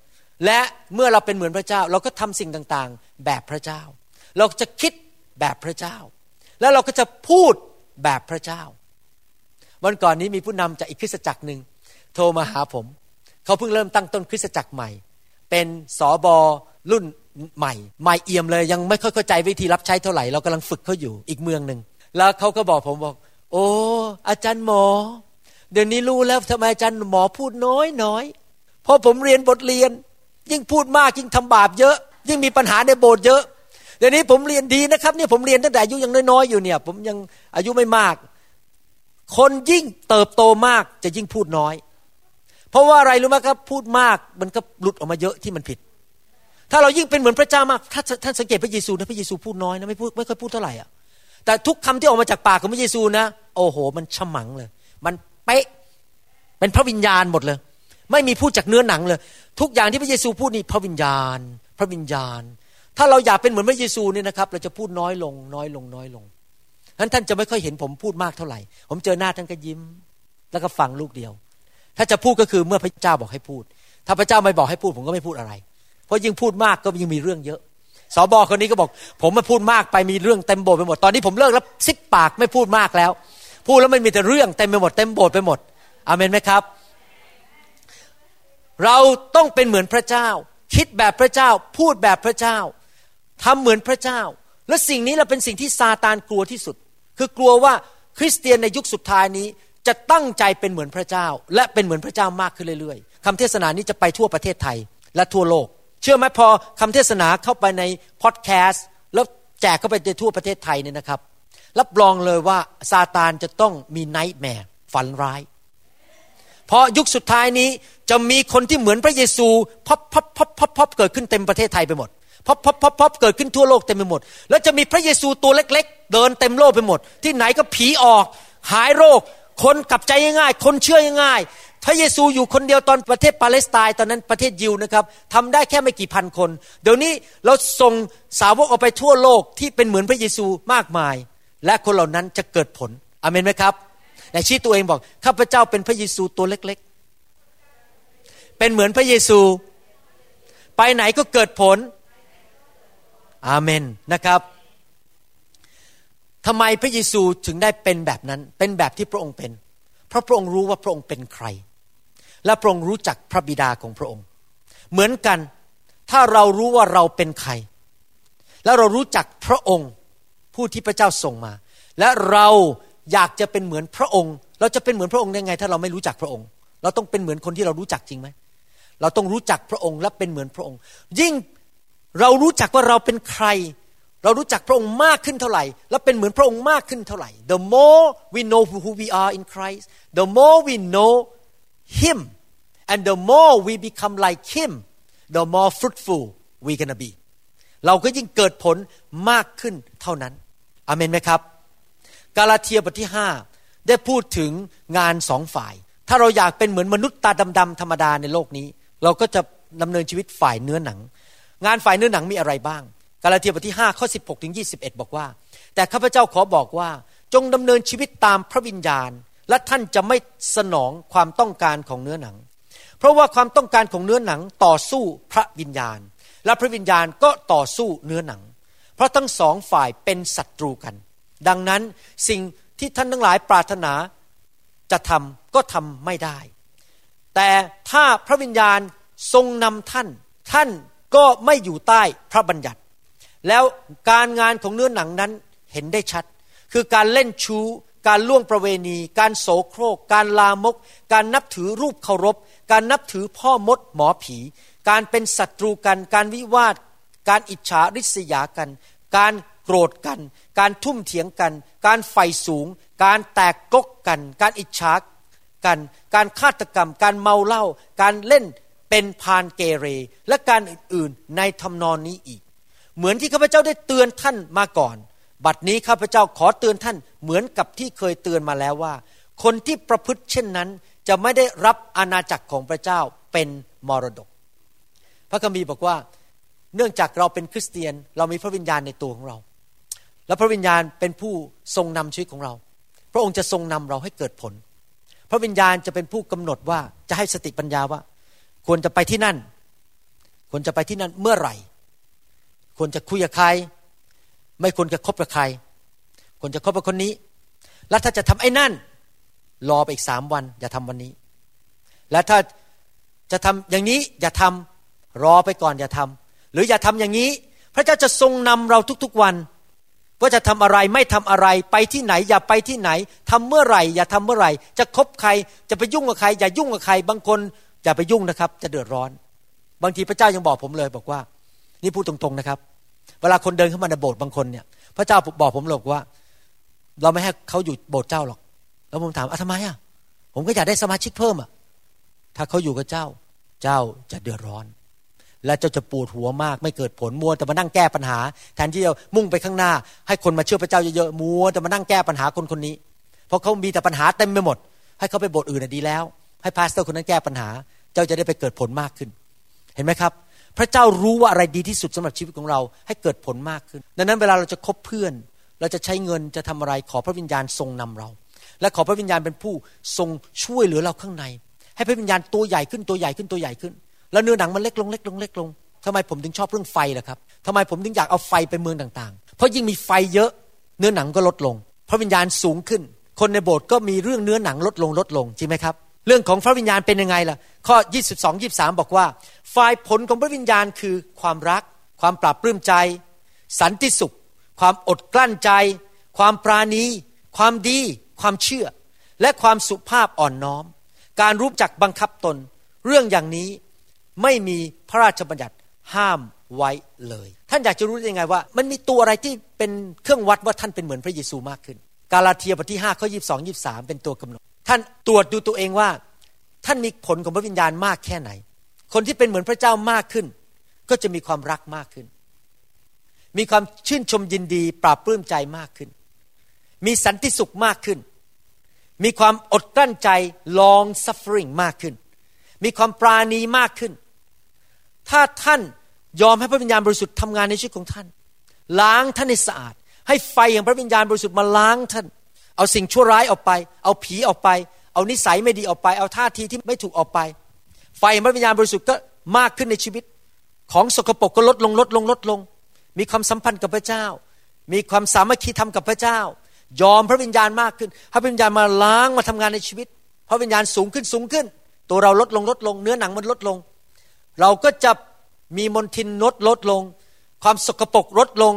และเมื่อเราเป็นเหมือนพระเจ้า เราก็ทำสิ่งต่างๆ แบบพระเจ้า เราจะคิดแบบพระเจ้า แล้วเราก็จะพูดแบบพระเจ้า วันก่อนนี้มีผู้นำจากอีกคริสตจักรหนึ่งโทรมาหาผม เขาเพิ่งเริ่มตั้งต้นคริสตจักรใหม่ เป็นสอบอรุ่นใหม่ ใหม่เอี่ยมเลยยังไม่ค่อยเข้าใจวิธีรับใช้เท่าไหร่เรากำลังฝึกเขาอยู่อีกเมืองหนึ่งแล้วเขาก็บอกผมบอก โอ้อาจารย์หมอ เดี๋ยวนี้รู้แล้วทำไมอาจารย์หมอพูดน้อยน้อยเพราะผมเรียนบทเรียน ยิ่งพูดมากยิ่งทำบาปเยอะ ยิ่งมีปัญหาในโบสถ์เยอะเดี๋ยวนี้ผมเรียนดีนะครับเนี่ยผมเรียนตั้งแต่อายุยังน้อยๆอยู่เนี่ย ผมยังอายุไม่มาก คนยิ่งเติบโตมากจะยิ่งพูดน้อย เพราะว่าอะไรรู้ไหมครับพูดมากมันก็หลุดออกมาเยอะที่มันผิด ถ้าเรายิ่งเป็นเหมือนพระเจ้ามากถ้าท่านสังเกตพระเยซูนะพระเยซูพูดน้อยนะไม่พูดไม่ค่อยพูดเท่าไหร่อะแต่ทุกคำที่ออกมาจากปากของพระเยซูนะ โอ้โห มันฉมังเลย มันเป๊ะเป็นพระวิญญาณหมดเลย ไม่มีพูดจากเนื้อหนังเลย ทุกอย่างที่พระเยซูพูดนี่พระวิญญาณ พระวิญญาณ ถ้าเราอยากเป็นเหมือนพระเยซูเนี่ยนะครับ เราจะพูดน้อยลง น้อยลงน้อยลงฉะนั้นท่านจะไม่ค่อยเห็นผมพูดมากเท่าไหร่ ผมเจอหน้าท่านก็ยิ้ม แล้วก็ฟังลูกเดียว ถ้าจะพูดก็คือเมื่อพระเจ้าบอกให้พูด ถ้าพระเจ้าไม่บอกให้พูดผมก็ไม่พูดอะไร เพราะยิ่งพูดมากก็ยิ่งมีเรื่องเยอะสอบอคนนี้ก็บอก ผมมาพูดมากไปมีเรื่องเต็มโบสถ์ไปหมดตอนนี้ผมเลิกแล้วซิปปากไม่พูดมากแล้ว พูดแล้วมันมีแต่เรื่องเต็มไปหมดเต็มโบสถ์ไปหมดอเมนไหมครับ เราต้องเป็นเหมือนพระเจ้า คิดแบบพระเจ้า พูดแบบพระเจ้าทำเหมือนพระเจ้า และสิ่งนี้เราเป็นสิ่งที่ซาตานกลัวที่สุด คือกลัวว่าคริสเตียนในยุคสุดท้ายนี้จะตั้งใจเป็นเหมือนพระเจ้า และเป็นเหมือนพระเจ้ามากขึ้นเรื่อยๆคำเทศนานี้จะไปทั่วประเทศไทยและทั่วโลก เชื่อไหมพอคำเทศนาเข้าไปในพอดแคสต์แล้วแจกเข้าไปในทั่วประเทศไทยเนี่ยนะครับรับรองเลยว่าซาตานจะต้องมี nightmare ฝันร้าย เพราะยุคสุดท้ายนี้จะมีคนที่เหมือนพระเยซูพบพบพบพบพบเกิดขึ้นเต็มประเทศไทยไปหมดพบพบพบพบเกิดขึ้นทั่วโลกเต็มไปหมด แล้วจะมีพระเยซูตัวเล็ก ๆ เดินเต็มโลกไปหมด ที่ไหนก็ผีออก หายโรค คนกลับใจง่ายๆคนเชื่อง่ายๆพระเยซูอยู่คนเดียวตอนประเทศปาเลสไตน์ตอนนั้นประเทศยิวนะครับทำได้แค่ไม่กี่พันคน เดี๋ยวนี้เราส่งสาวกออกไปทั่วโลกที่เป็นเหมือนพระเยซูมากมาย และคนเหล่านั้นจะเกิดผลอเมนไหมครับ ในชี้ตัวเองบอกข้าพเจ้าเป็นพระเยซูตัวเล็กๆ เป็นเหมือนพระเยซู ไปไหนก็เกิดผล อาเมนนะครับทำไมพระเยซูถึงได้เป็นแบบนั้น เป็นแบบที่พระองค์เป็น เพราะพระองค์รู้ว่าพระองค์เป็นใคร และพระองค์รู้จักพระบิดาของพระองค์ เหมือนกัน ถ้าเรารู้ว่าเราเป็นใคร แล้วเรารู้จักพระองค์ผู้ที่พระเจ้าส่งมา และเรา อยากจะเป็นเหมือนพระองค์ เราจะเป็นเหมือนพระองค์ได้ไง ถ้าเราไม่รู้จักพระองค์ เราต้องเป็นเหมือนคนที่เรารู้จักจริงไหมเราต้องรู้จักพระองค์และเป็นเหมือนพระองค์ ยิ่งเรารู้จักว่าเราเป็นใคร เรารู้จักพระองค์มากขึ้นเท่าไหร่ และเป็นเหมือนพระองค์มากขึ้นเท่าไหร่ the more we know who we are in Christ the more we know Him and the more we become like Him the more fruitful we gonna be เราก็ยิ่งเกิดผลมากขึ้นเท่านั้นอเมนไหมครับ กาลาเทียบทที่5ได้พูดถึงงานสองฝ่าย ถ้าเราอยากเป็นเหมือนมนุษย์ตาดำๆธรรมดาในโลกนี้ เราก็จะดำเนินชีวิตฝ่ายเนื้อหนัง งานฝ่ายเนื้อหนังมีอะไรบ้าง กาลาเทียบทที่5ข้อ16ถึง21 บอกว่า แต่ข้าพเจ้าขอบอกว่า จงดำเนินชีวิตตามพระวิญญาณ และท่านจะไม่สนองความต้องการของเนื้อหนัง เพราะว่าความต้องการของเนื้อหนังต่อสู้พระวิญญาณ และพระวิญญาณก็ต่อสู้เนื้อหนัง เพราะทั้งสองฝ่ายเป็นศัตรูกัน ดังนั้นสิ่งที่ท่านทั้งหลายปรารถนาจะทำก็ทำไม่ได้ แต่ถ้าพระวิญญาณทรงนำท่าน ท่านก็ไม่อยู่ใต้พระบัญญัติ แล้วการงานของเนื้อหนังนั้นเห็นได้ชัด คือการเล่นชู้ การล่วงประเวณี การโสโครก การลามก การนับถือรูปเคารพ การนับถือพ่อมดหมอผี การเป็นศัตรูกัน การวิวาท การอิจฉาริษยากัน การโกรธกัน การทุ่มเถียงกัน การไฟสูง การแตกกกกัน การอิจฉากัน การฆาตกรรม การเมาเหล้าการเล่นเป็นพานเกเร และการอื่นๆในทำนองนี้อีก เหมือนที่ข้าพเจ้าได้เตือนท่านมาก่อน บัดนี้ข้าพเจ้าขอเตือนท่านเหมือนกับที่เคยเตือนมาแล้วว่า คนที่ประพฤติเช่นนั้น จะไม่ได้รับอาณาจักรของพระเจ้าเป็นมรดก พระคัมภีร์บอกว่า เนื่องจากเราเป็นคริสเตียนเรามีพระวิญญาณในตัวของเรา และพระวิญญาณเป็นผู้ทรงนำชีวิตของเรา พระองค์จะทรงนำเราให้เกิดผล พระวิญญาณจะเป็นผู้กำหนดว่าจะให้สติปัญญาว่า ควรจะไปที่นั่น ควรจะไปที่นั่นเมื่อไหร่ ควรจะคุยกับใคร ไม่ควรจะคบกับใคร ควรจะคบกับคนนี้ แล้วถ้าจะทำไอ้นั่น รอไปอีกสามวัน อย่าทำวันนี้ และถ้าจะทำอย่างนี้อย่าทำรอไปก่อนอย่าทำหรืออย่าทำอย่างนี้ พระเจ้าจะทรงนำเราทุกๆวัน ว่าจะทำอะไรไม่ทำอะไร ไปที่ไหนอย่าไปที่ไหนทำเมื่อไหร่ อย่าทำเมื่อไหร่ จะคบใครจะไปยุ่งกับใคร อย่ายุ่งกับใคร บางคนอย่าไปยุ่งนะครับ จะเดือดร้อน บางทีพระเจ้ายังบอกผมเลยบอกว่า นี่พูดตรงๆนะครับ เวลาคนเดินเข้ามาในโบสถ์บางคนเนี่ย พระเจ้าบอกผมเลยว่า เราไม่ให้เขาอยู่โบสถ์เจ้าหรอก แล้วผมถามอะทำไมอะผมก็อยากได้สมาชิกเพิ่มอะถ้าเขาอยู่กับเจ้า เจ้าจะเดือดร้อน และเจ้าจะปวดหัวมาก ไม่เกิดผลมัวแต่มานั่งแก้ปัญหา แทนที่จะมุ่งไปข้างหน้า ให้คนมาเชื่อพระเจ้าเยอะๆมัวแต่มานั่งแก้ปัญหาคนคนนี้ เพราะเขามีแต่ปัญหาเต็มไปหมด ให้เขาไปโบสถ์อื่นดีแล้ว ให้ pastor คนนั้นแก้ปัญหา เจ้าจะได้ไปเกิดผลมากขึ้น เห็นไหมครับ พระเจ้ารู้ว่าอะไรดีที่สุดสำหรับชีวิตของเรา ให้เกิดผลมากขึ้น ดังนั้นเวลาเราจะคบเพื่อน เราจะใช้เงินจะทำอะไรขอพระวิญญาณทรงนำเรา และขอพระวิญญาณเป็นผู้ทรงช่วยเหลือเราข้างใน ให้พระวิญญาณตัวใหญ่ขึ้นตัวใหญ่ขึ้นตัวใหญ่ขึ้น แล้วเนื้อหนังมันเล็กลงเล็กลงเล็กลงทำไมผมถึงชอบเรื่องไฟล่ะครับทำไมผมถึงอยากเอาไฟไปเมืองต่างๆ เพราะยิ่งมีไฟเยอะ เนื้อหนังก็ลดลง พระวิญญาณสูงขึ้น คนในโบสถ์ก็มีเรื่องเนื้อหนังลดลงลดลงจริงไหมครับ เรื่องของพระวิญญาณเป็นยังไงล่ะ ข้อ 22 23 บอกว่า ฝ่ายผลของพระวิญญาณคือความรัก ความปราบปลื้มใจ สันติสุข ความอดกลั้นใจ ความปราณี ความดี ความเชื่อ และความสุภาพอ่อนน้อม การรู้จักบังคับตน เรื่องอย่างนี้ ไม่มีพระราชบัญญัติห้ามไว้เลย ท่านอยากจะรู้ได้ยังไงว่า มันมีตัวอะไรที่เป็นเครื่องวัดว่าท่านเป็นเหมือนพระเยซูมากขึ้น กาลาเทียบทที่5ข้อ22 23 เป็นตัวกำหนด ท่านตรวจดูตัวเองว่า ท่านมีผลของพระวิญญาณมากแค่ไหน คนที่เป็นเหมือนพระเจ้ามากขึ้น ก็จะมีความรักมากขึ้น มีความชื่นชมยินดีปราบปลื้มใจมากขึ้น มีสันติสุขมากขึ้น มีความอดกลั้นใจ long suffering มากขึ้น มีความปราณีมากขึ้น ถ้าท่านยอมให้พระวิญญาณบริสุทธิ์ทำงานในชีวิตของท่าน ล้างท่านให้สะอาด ให้ไฟแห่งพระวิญญาณบริสุทธิ์มาล้างท่าน เอาสิ่งชั่วร้ายออกไป เอาผีออกไป เอานิสัยไม่ดีออกไป เอาท่าทีที่ไม่ถูกออกไป ไฟแห่งพระวิญญาณบริสุทธิ์ก็มากขึ้นในชีวิต ของสกปรกก็ลดลงลดลงลดลง มีความสัมพันธ์กับพระเจ้า มีความสามัคคีธรรมกับพระเจ้า ยอมพระวิญญาณมากขึ้นให้พระวิญญาณมาล้างมาทำงานในชีวิต พระวิญญาณสูงขึ้นสูงขึ้น ตัวเราลดลงลดลง เนื้อหนังมันลดลง เราก็จะมีมนทินลดลดลง ความสกปรกลดลง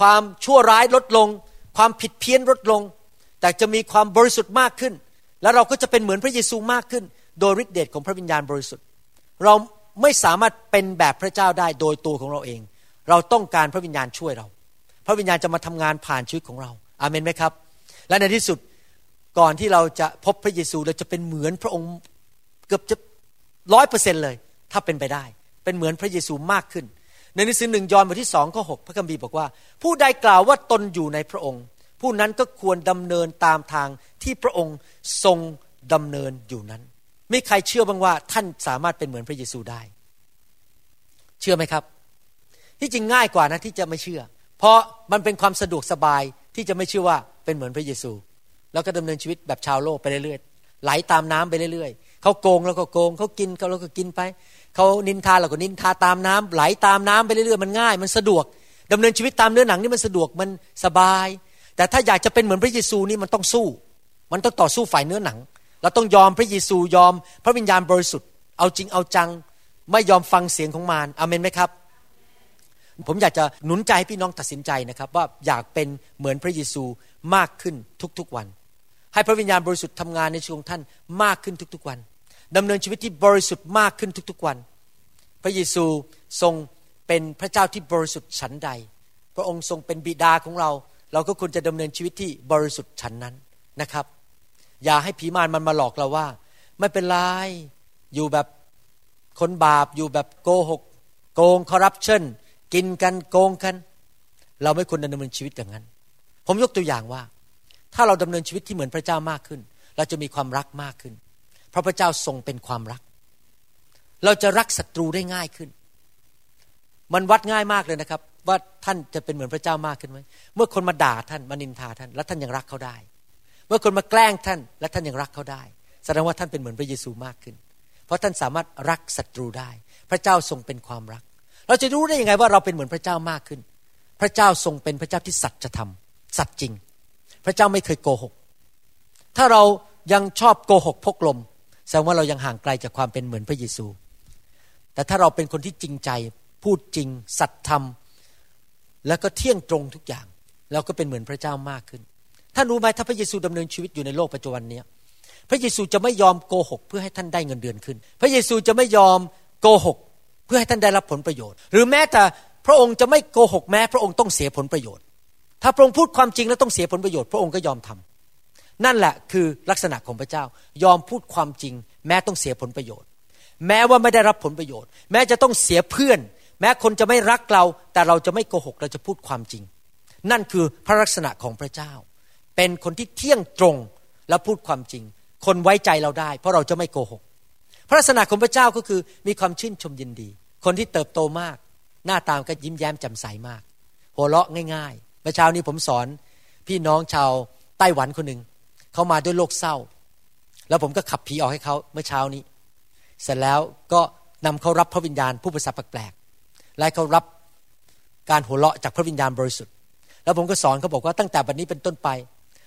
ความชั่วร้ายลดลง ความผิดเพี้ยนลดลง แต่จะมีความบริสุทธิ์มากขึ้น แล้วเราก็จะเป็นเหมือนพระเยซูมากขึ้น โดยฤทธิเดชของพระวิญญาณบริสุทธิ์ เราไม่สามารถเป็นแบบพระเจ้าได้โดยตัวของเราเอง เราต้องการพระวิญญาณช่วยเรา พระวิญญาณจะมาทำงานผ่านชีวิตของเรา อาเมนไหมครับ และในที่สุดก่อนที่เราจะพบพระเยซูเราจะเป็นเหมือนพระองค์เกือบจะร้อยเปอร์เซ็นเลย ถ้าเป็นไปได้ เป็นเหมือนพระเยซูมากขึ้น ในหนังสือหนึ่งยอห์นบทที่สองข้อหกพระคัมภีร์บอกว่า ผู้ใดกล่าวว่าตนอยู่ในพระองค์ ผู้นั้นก็ควรดำเนินตามทางที่พระองค์ทรงดำเนินอยู่นั้น ไมีใครเชื่อบ้างว่าท่านสามารถเป็นเหมือนพระเยซูได้ เชื่อไหมครับ ที่จริงง่ายกว่านะที่จะไม่เชื่อ เพราะมันเป็นความสะดวกสบายที่จะไม่เชื่อว่าเป็นเหมือนพระเยซู แล้วก็ดำเนินชีวิตแบบชาวโลกไปเรื่อยๆไหลตามน้ำไปเรื่อยๆเขาโกงแล้วก็โกงเขากินเขาแล้วก็กินไป เขานินทาเราก็นินทาตามน้ำไหลตามน้ำไปเรื่อยๆมันง่าย มันสะดวกดำเนินชีวิตตามเนื้อหนังนี่มันสะดวกมันสบาย แต่ถ้าอยากจะเป็นเหมือนพระเยซูนี่มันต้องสู้ มันต้องต่อสู้ฝ่ายเนื้อหนัง เราต้องยอมพระเยซูยอม พระวิญญาณบริสุทธิ์เอาจริงเอาจัง ไม่ยอมฟังเสียงของมารอเมนไหมครับ ผมอยากจะหนุนใจให้พี่น้องตัดสินใจนะครับ ว่าอยากเป็นเหมือนพระเยซูมากขึ้นทุกๆวัน ให้พระวิญญาณบริสุทธิ์ทำงานในชีวิตของท่านมากขึ้นทุกๆวัน ดำเนินชีวิตที่บริสุทธิ์มากขึ้นทุกๆวัน พระเยซูทรงเป็นพระเจ้าที่บริสุทธิ์ฉันใด พระองค์ทรงเป็นบิดาของเรา เราก็ควรจะดำเนินชีวิตที่บริสุทธิ์ฉันนั้นนะครับ อย่าให้ผีมารมันมาหลอกเราว่า ไม่เป็นไรอยู่แบบคนบาปอยู่แบบโกหก โกงคอร์รัปชันกินกันโกงกัน เราไม่ควรดำเนินชีวิตอย่างนั้น ผมยกตัวอย่างว่า ถ้าเราดำเนินชีวิตที่เหมือนพระเจ้ามากขึ้น เราจะมีความรักมากขึ้น ราะพระเจ้าทรงเป็นความรัก เราจะรักศัตรูได้ง่ายขึ้น มันวัดง่ายมากเลยนะครับ ว่าท่านจะเป็นเหมือนพระเจ้ามากขึ้นไหมเมื่อคนมาด่าท่านมานินทาท่าน แล้วท่านยังรักเขาได้ เมื่อคนมาแกล้งท่าน และท่านยังรักเขาได้ แสดงว่าท่านเป็นเหมือนพระเยซูมากขึ้น เพราะท่านสามารถรักศัตรูได้ พระเจ้าทรงเป็นความรัก เราจะรู้ได้ยังไงว่าเราเป็นเหมือนพระเจ้ามากขึ้น พระเจ้าทรงเป็นพระเจ้าที่สัจธรรมสัจจริง พระเจ้าไม่เคยโกหก ถ้าเรายังชอบโกหกพกลม แสดงว่าเรายังห่างไกลจากความเป็นเหมือนพระเยซู แต่ถ้าเราเป็นคนที่จริงใจ พูดจริง สัตย์ธรรม แล้วก็เที่ยงตรงทุกอย่าง เราก็เป็นเหมือนพระเจ้ามากขึ้น ท่านรู้ไหมถ้าพระเยซูดำเนินชีวิตอยู่ในโลกปัจจุบันนี้พระเยซูจะไม่ยอมโกหก เพื่อให้ท่านได้เงินเดือนขึ้น พระเยซูจะไม่ยอมโกหก เพื่อให้ท่านได้รับผลประโยชน์ หรือแม้แต่พระองค์จะไม่โกหกแม้ พระองค์ต้องเสียผลประโยชน์ ถ้าพระองค์พูดความจริงแล้วต้องเสียผลประโยชน์ พระองค์ก็ยอมทำ นั่นแหละคือลักษณะของพระเจ้า ยอมพูดความจริง แม้ต้องเสียผลประโยชน์ แม้ว่าไม่ได้รับผลประโยชน์ แม้จะต้องเสียเพื่อน แม้คนจะไม่รักเรา แต่เราจะไม่โกหกเราจะพูดความจริง นั่นคือพระลักษณะของพระเจ้า เป็นคนที่เที่ยงตรงและพูดความจริง คนไว้ใจเราได้ เพราะเราจะไม่โกหก พระลักษณะของพระเจ้าก็คือมีความชื่นชมยินดี คนที่เติบโตมาก หน้าตามก็ยิ้มแย้มแจ่มใสมาก หัวเราะง่ายๆเมื่อเช้านี้ผมสอนพี่น้องชาวไต้หวันคนหนึ่ง เขามาด้วยโรคเศร้า แล้วผมก็ขับผีออกให้เขาเมื่อเช้านี้ เสร็จแล้วก็นำเขารับพระวิญญาณผู้ภาษาแปลกๆและเขารับการหัวเราะจากพระวิญญาณบริสุทธิ์ แล้วผมก็สอนเขาบอกว่าตั้งแต่บัดนี้เป็นต้นไป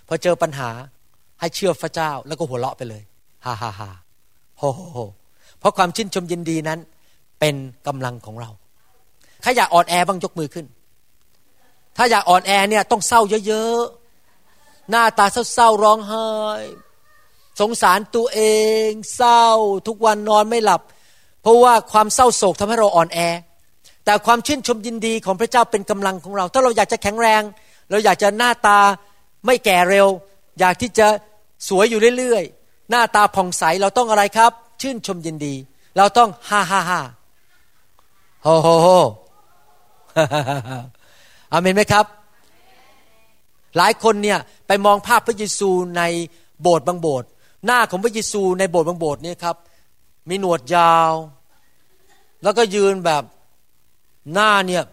พอเจอปัญหาให้เชื่อพระเจ้าแล้วก็หัวเราะไปเลยฮ่าฮ่าฮ่าโฮโฮโฮเพราะความชื่นชมยินดีนั้นเป็นกำลังของเราใครอยากอ่อนแอบ้างยกมือขึ้น ถ้าอยากอ่อนแอเนี่ยต้องเศร้าเยอะ หน้าตาเศร้าๆร้องไห้ สงสารตัวเอง เศร้า ทุกวันนอนไม่หลับ เพราะว่าความเศร้าโศกทำให้เราอ่อนแอ แต่ความชื่นชมยินดีของพระเจ้าเป็นกำลังของเรา ถ้าเราอยากจะแข็งแรง เราอยากจะหน้าตาไม่แก่เร็ว อยากที่จะสวยอยู่เรื่อยๆ หน้าตาผ่องใสเราต้องอะไรครับ ชื่นชมยินดี เราต้องฮ่าฮ่าฮ่าโฮโฮโฮอาเมนไหมครับ หลายคนเนี่ยไปมองภาพพระเยซูในโบสถ์บางโบสถ์หน้าของพระเยซูในโบสถ์บางโบสถ์เนี่ยครับ มีหนวดยาว แล้วก็ยืนแบบหน้าเนี่ย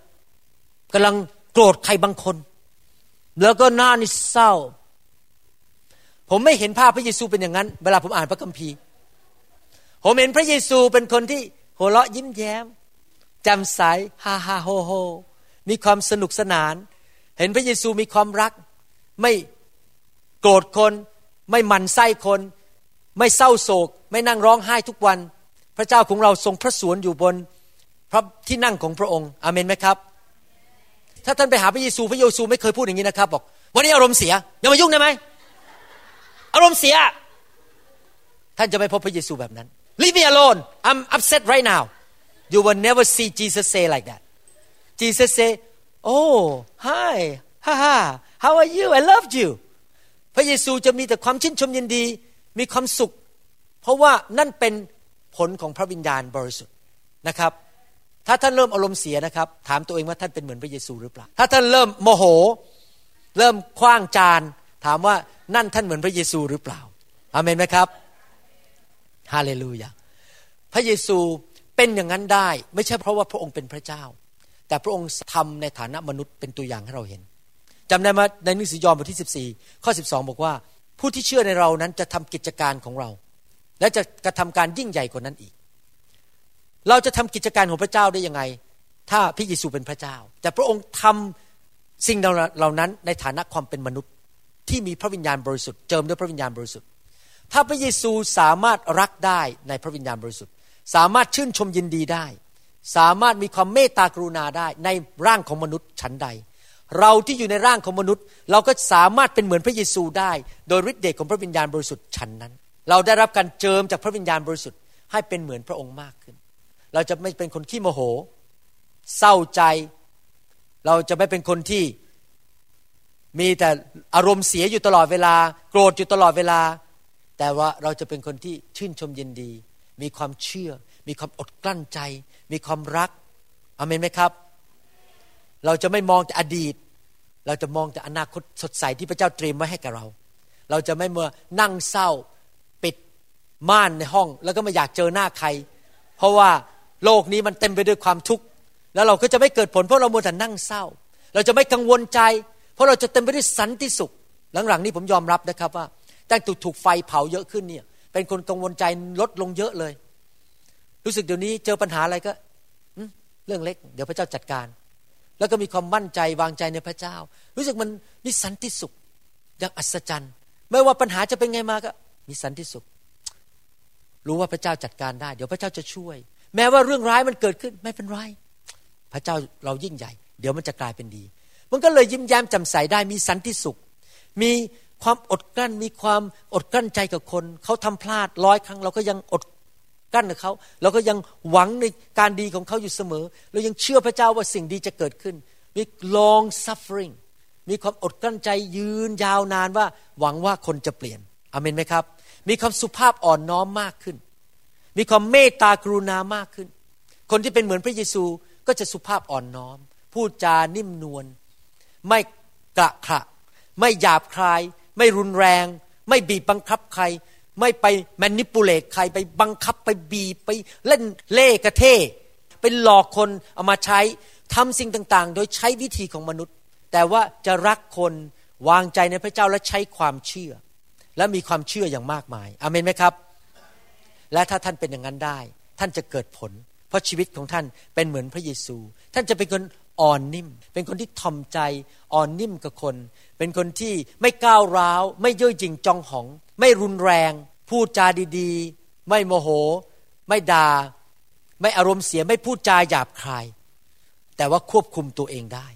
กำลังโกรธใครบางคน แล้วก็หน้านี่เศร้า ผมไม่เห็นภาพพระเยซูเป็นอย่างนั้น เวลาผมอ่านพระคัมภีร์ ผมเห็นพระเยซูเป็นคนที่หัวเราะยิ้มแย้มแจ่มใสฮ่าฮ่าโฮโฮมีความสนุกสนาน เห็นพระเยซูมีความรัก ไม่โกรธคน ไม่หมันไส้คน ไม่เศร้าโศก ไม่นั่งร้องไห้ทุกวัน พระเจ้าของเราทรงพระสวนอยู่บนพระที่นั่งของพระองค์อเมนไหมครับ ถ้าท่านไปหาพระเยซูพระเยซูไม่เคยพูดอย่างนี้นะครับบอกวันนี้อารมณ์เสียอย่ามายุ่งได้ไหมอารมณ์เสีย ท่านจะไม่พบพระเยซูแบบนั้น Leave me alone I'm upset right now you will never see Jesus say like that Jesus say oh hi ha ha how are you I love you พระเยซูจะมีแต่ความชื่นชมยินดี มีความสุข เพราะว่านั่นเป็นผลของพระวิญญาณบริสุทธิ์นะครับ ถ้าท่านเริ่มอารมณ์เสียนะครับ ถามตัวเองว่าท่านเป็นเหมือนพระเยซูหรือเปล่า ถ้าท่านเริ่มโมโห เริ่มคว้างจาน ถามว่านั่นท่านเหมือนพระเยซูหรือเปล่าอาเมนไหมครับฮาเลลูยาพระเยซูเป็นอย่างนั้นได้ ไม่ใช่เพราะว่าพระองค์เป็นพระเจ้า แต่พระองค์ทำในฐานะมนุษย์เป็นตัวอย่างให้เราเห็น จำได้ไหมในหนังสือยอห์นบทที่ 14 ข้อ 12 บอกว่า ผู้ที่เชื่อในเรานั้นจะทำกิจการของเรา และจะกระทำการยิ่งใหญ่กว่านั้นอีก เราจะทำกิจการของพระเจ้าได้ยังไง ถ้าพระเยซูเป็นพระเจ้า แต่พระองค์ทำสิ่งเหล่านั้นในฐานะความเป็นมนุษย์ที่มีพระวิญญาณบริสุทธิ์เจิมด้วยพระวิญญาณบริสุทธิ์ ถ้าพระเยซูสามารถรักได้ในพระวิญญาณบริสุทธิ์ สามารถชื่นชมยินดีได้ สามารถมีความเมตตากรุณาได้ในร่างของมนุษย์ชั้นใด เราที่อยู่ในร่างของมนุษย์ เราก็สามารถเป็นเหมือนพระเยซูได้ โดยฤทธิ์เดชของพระวิญญาณบริสุทธิ์ชั้นนั้น เราได้รับการเจิมจากพระวิญญาณบริสุทธิ์ให้เป็นเหมือนพระองค์มากขึ้น เราจะไม่เป็นคนขี้โมโห เศร้าใจ เราจะไม่เป็นคนที่มีแต่อารมณ์เสียอยู่ตลอดเวลา โกรธอยู่ตลอดเวลา แต่ว่าเราจะเป็นคนที่ชื่นชมยินดี มีความเชื่อ มีความอดกลั้นใจ มีความรักอเมนไหมครับ เราจะไม่มองแต่อดีต เราจะมองแต่อนาคตสดใสที่พระเจ้าเตรียมไว้ให้กับเรา เราจะไม่เมื่อนั่งเศร้าปิดม่านในห้อง แล้วก็ไม่อยากเจอหน้าใคร เพราะว่าโลกนี้มันเต็มไปด้วยความทุกข์แล้วเราก็จะไม่เกิดผลเพราะเรามัวแต่นั่งเศร้า เราจะไม่กังวลใจ เพราะเราจะเต็มไปด้วยสันติสุข หลังๆนี้ผมยอมรับนะครับว่าตั้งถูกถูกไฟเผาเยอะขึ้นเนี่ย เป็นคนกังวลใจลดลงเยอะเลย รู้สึกเดี๋ยวนี้เจอปัญหาอะไรก็เรื่องเล็ก เดี๋ยวพระเจ้าจัดการ แล้วก็มีความมั่นใจวางใจในพระเจ้า รู้สึกมันมีสันติสุขอย่างอัศจรรย์ ไม่ว่าปัญหาจะเป็นไงมาก็มีสันติสุข รู้ว่าพระเจ้าจัดการได้ เดี๋ยวพระเจ้าจะช่วย แม้ว่าเรื่องร้ายมันเกิดขึ้นไม่เป็นไร พระเจ้าเรายิ่งใหญ่ เดี๋ยวมันจะกลายเป็นดี มันก็เลยยิ้มแย้มแจ่มใสได้มีสันติสุข มีความอดกลั้นมีความอดกลั้นใจกับคน เขาทำพลาดร้อยครั้ง เราก็ยังอด กั้นกับเขาเราก็ยังหวังในการดีของเขาอยู่เสมอ เรายังเชื่อพระเจ้าว่าสิ่งดีจะเกิดขึ้น มี long suffering มีความอดกลั้นใจยืนยาวนานว่าหวังว่าคนจะเปลี่ยนอเมนไหมครับ มีความสุภาพอ่อนน้อมมากขึ้น มีความเมตตากรุณามากขึ้น คนที่เป็นเหมือนพระเยซูก็จะสุภาพอ่อนน้อม พูดจานิ่มนวลไม่กระขระไม่หยาบคาย ไม่รุนแรง ไม่บีบบังคับใคร ไม่ไปแมนิปูเลตใครไปบังคับไปบีบไปเล่นเล่กระเทไปหลอกคนเอามาใช้ทำสิ่งต่างๆ โดยใช้วิธีของมนุษย์ แต่ว่าจะรักคนวางใจในพระเจ้าและใช้ความเชื่อ และมีความเชื่ออย่างมากมายอเมนไหมครับ และถ้าท่านเป็นอย่างนั้นได้ ท่านจะเกิดผล เพราะชีวิตของท่านเป็นเหมือนพระเยซู ท่านจะเป็นคนอ่อนนิ่ม เป็นคนที่ทอมใจอ่อนนิ่มกับคน เป็นคนที่ไม่ก้าวร้าว ไม่เย่อหยิ่งจองหอง ไม่รุนแรง พูดจาดีๆ ไม่โมโห ไม่ด่า ไม่อารมณ์เสียไม่พูดจาหยาบคาย แต่ว่าควบคุมตัวเองได้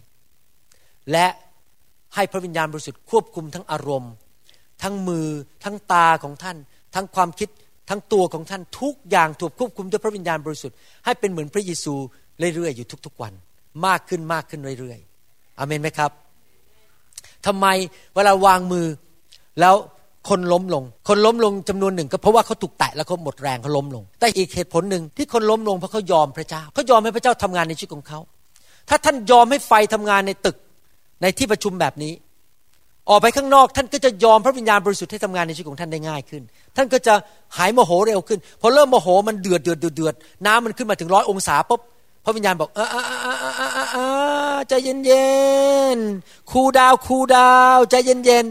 และให้พระวิญญาณบริสุทธิ์ควบคุมทั้งอารมณ์ ทั้งมือทั้งตาของท่าน ทั้งความคิดทั้งตัวของท่านทุกอย่างถูกควบคุมด้วยพระวิญญาณบริสุทธิ์ให้เป็นเหมือนพระเยซูเรื่อยๆอยู่ทุกๆวัน มากขึ้นมากขึ้นเรื่อยๆอเมนไหมครับทำไมเวลาวางมือแล้ว คนล้มลง คนล้มลงจำนวนหนึ่งก็เพราะว่าเขาถูกแตะแล้วเขาหมดแรงเขาล้มลง แต่อีกเหตุผลหนึ่งที่คนล้มลงเพราะเขายอมพระเจ้าเขายอมให้พระเจ้าทำงานในชีวิตของเขาถ้าท่านยอมให้ไฟทำงานในตึกในที่ประชุมแบบนี้ ออกไปข้างนอก ท่านก็จะยอมพระวิญญาณบริสุทธิ์ให้ทำงานในชีวิตของท่านได้ง่ายขึ้น ท่านก็จะหายโมโหเร็วขึ้นพอเริ่มโมโหมันเดือดเดือดเดือดเดือดน้ำมันขึ้นมาถึงร้อยองศาปุ๊บพระวิญญาณบอกเออเออเออเออเออใจเย็นเย็นคูดาวคูดาวใจเย็นเย็น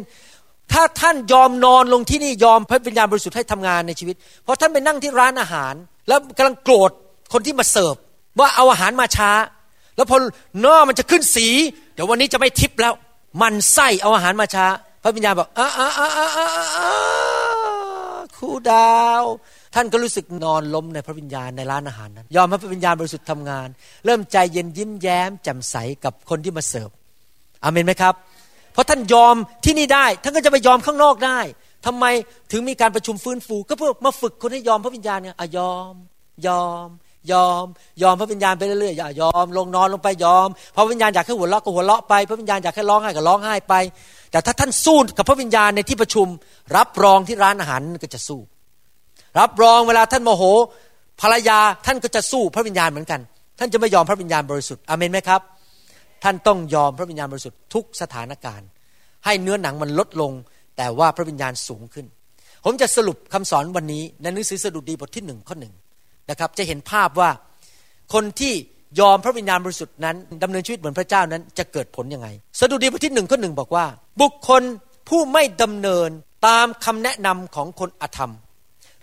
ถ้าท่านยอมนอนลงที่นี่ยอมพระวิญญาณบริสุทธิ์ให้ทำงานในชีวิต เพราะท่านไปนั่งที่ร้านอาหาร แล้วกำลังโกรธคนที่มาเสิร์ฟว่าเอาอาหารมาช้า แล้วพอหน้ามันจะขึ้นสี เดี๋ยววันนี้จะไม่ทิปแล้ว มันไส้เอาอาหารมาช้า พระวิญญาณบอกอ่าอ่าอ่าอ่าอ่าอ่าครูดาว ท่านก็รู้สึกนอนล้มในพระวิญญาณในร้านอาหารนั้น ยอมให้พระวิญญาณบริสุทธิ์ทำงาน เริ่มใจเย็นยิ้มแย้มแจ่มใสกับคนที่มาเสิร์ฟอเมนไหมครับ เพราะท่านยอมที่นี่ได้ ท่านก็จะไปยอมข้างนอกได้ทำไมถึงมีการประชุมฟื้นฟู ก็เพื่อมาฝึกคนให้ยอมพระวิญญาณเนี่ยอะยอม ยอม ยอม ยอมพระวิญญาณไปเรื่อยๆอย่ายอม ลงนอนลงไปยอม พระวิญญาณอยากให้หัวเราะก็หัวเราะไป พระวิญญาณอยากให้ร้องไห้ก็ร้องไห้ไป แต่ถ้าท่านสู้กับพระวิญญาณในที่ประชุม รับรองที่ร้านอาหารก็จะสู้ รับรองเวลาท่านโมโหภรรยาท่านก็จะสู้พระวิญญาณเหมือนกัน ท่านจะไม่ยอมพระวิญญาณบริสุทธิ์อเมนไหมครับ ท่านต้องยอมพระวิญญาณบริสุทธิ์ทุกสถานการณ์ ให้เนื้อหนังมันลดลง แต่ว่าพระวิญญาณสูงขึ้น ผมจะสรุปคำสอนวันนี้ในหนังสือสดุดีบทที่หนึ่งข้อหนึ่งนะครับจะเห็นภาพว่าคนที่ยอมพระวิญญาณบริสุทธิ์นั้นดำเนินชีวิตเหมือนพระเจ้านั้นจะเกิดผลยังไง สดุดีบทที่หนึ่งข้อหนึ่งบอกว่า บุคคลผู้ไม่ดำเนินตามคำแนะนำของคนอธรรม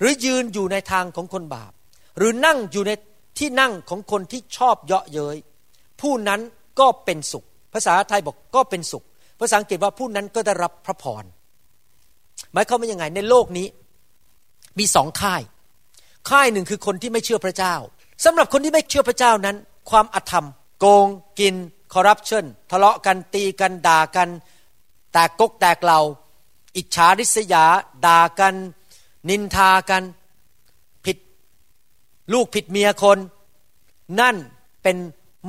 หรือยืนอยู่ในทางของคนบาป หรือนั่งอยู่ในที่นั่งของคนที่ชอบเยาะเย้ยผู้นั้น ก็เป็นสุข ภาษาไทยบอกก็เป็นสุข ภาษาอังกฤษว่าผู้นั้นก็ได้รับพระพรหมายความว่ายังไงในโลกนี้ มีสองค่าย ค่ายหนึ่งคือคนที่ไม่เชื่อพระเจ้าสำหรับคนที่ไม่เชื่อพระเจ้านั้น ความอธรรม โกงกินคอร์รัปชันทะเลาะกันตีกันด่ากัน แตกกกแตกเหล่า อิจฉาริษยาด่ากัน นินทากัน ผิด ลูกผิดเมียคน นั่นเป็น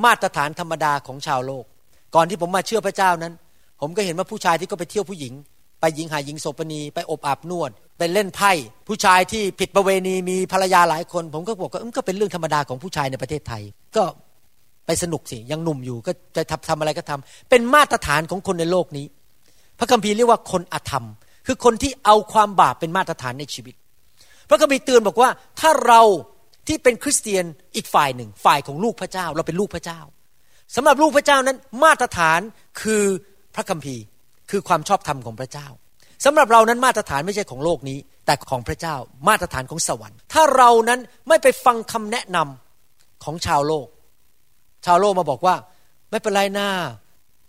มาตรฐานธรรมดาของชาวโลก ก่อนที่ผมมาเชื่อพระเจ้านั้น ผมก็เห็นว่าผู้ชายที่ก็ไปเที่ยวผู้หญิง ไปหญิงหาหญิงโสปนีไปอบอาบนวด ไปเล่นไพ่ผู้ชายที่ผิดประเวณีมีภรรยาหลายคน ผมก็บอกว่าเอ้ยก็เป็นเรื่องธรรมดาของผู้ชายในประเทศไทย ก็ไปสนุกสิยังหนุ่มอยู่ก็จะทำทำอะไรก็ทำเป็นมาตรฐานของคนในโลกนี้ พระคัมภีร์เรียกว่าคนอธรรม คือคนที่เอาความบาปเป็นมาตรฐานในชีวิต พระคัมภีร์เตือนบอกว่าถ้าเรา ที่เป็นคริสเตียนอีกฝ่ายหนึ่ง ฝ่ายของลูกพระเจ้า เราเป็นลูกพระเจ้าสำหรับลูกพระเจ้านั้นมาตรฐานคือพระคัมภีร์คือความชอบธรรมของพระเจ้าสำหรับเรานั้นมาตรฐานไม่ใช่ของโลกนี้ แต่ของพระเจ้ามาตรฐานของสวรรค์ ถ้าเรานั้นไม่ไปฟังคำแนะนำของชาวโลก ชาวโลกมาบอกว่า ไม่เป็นไรหน้า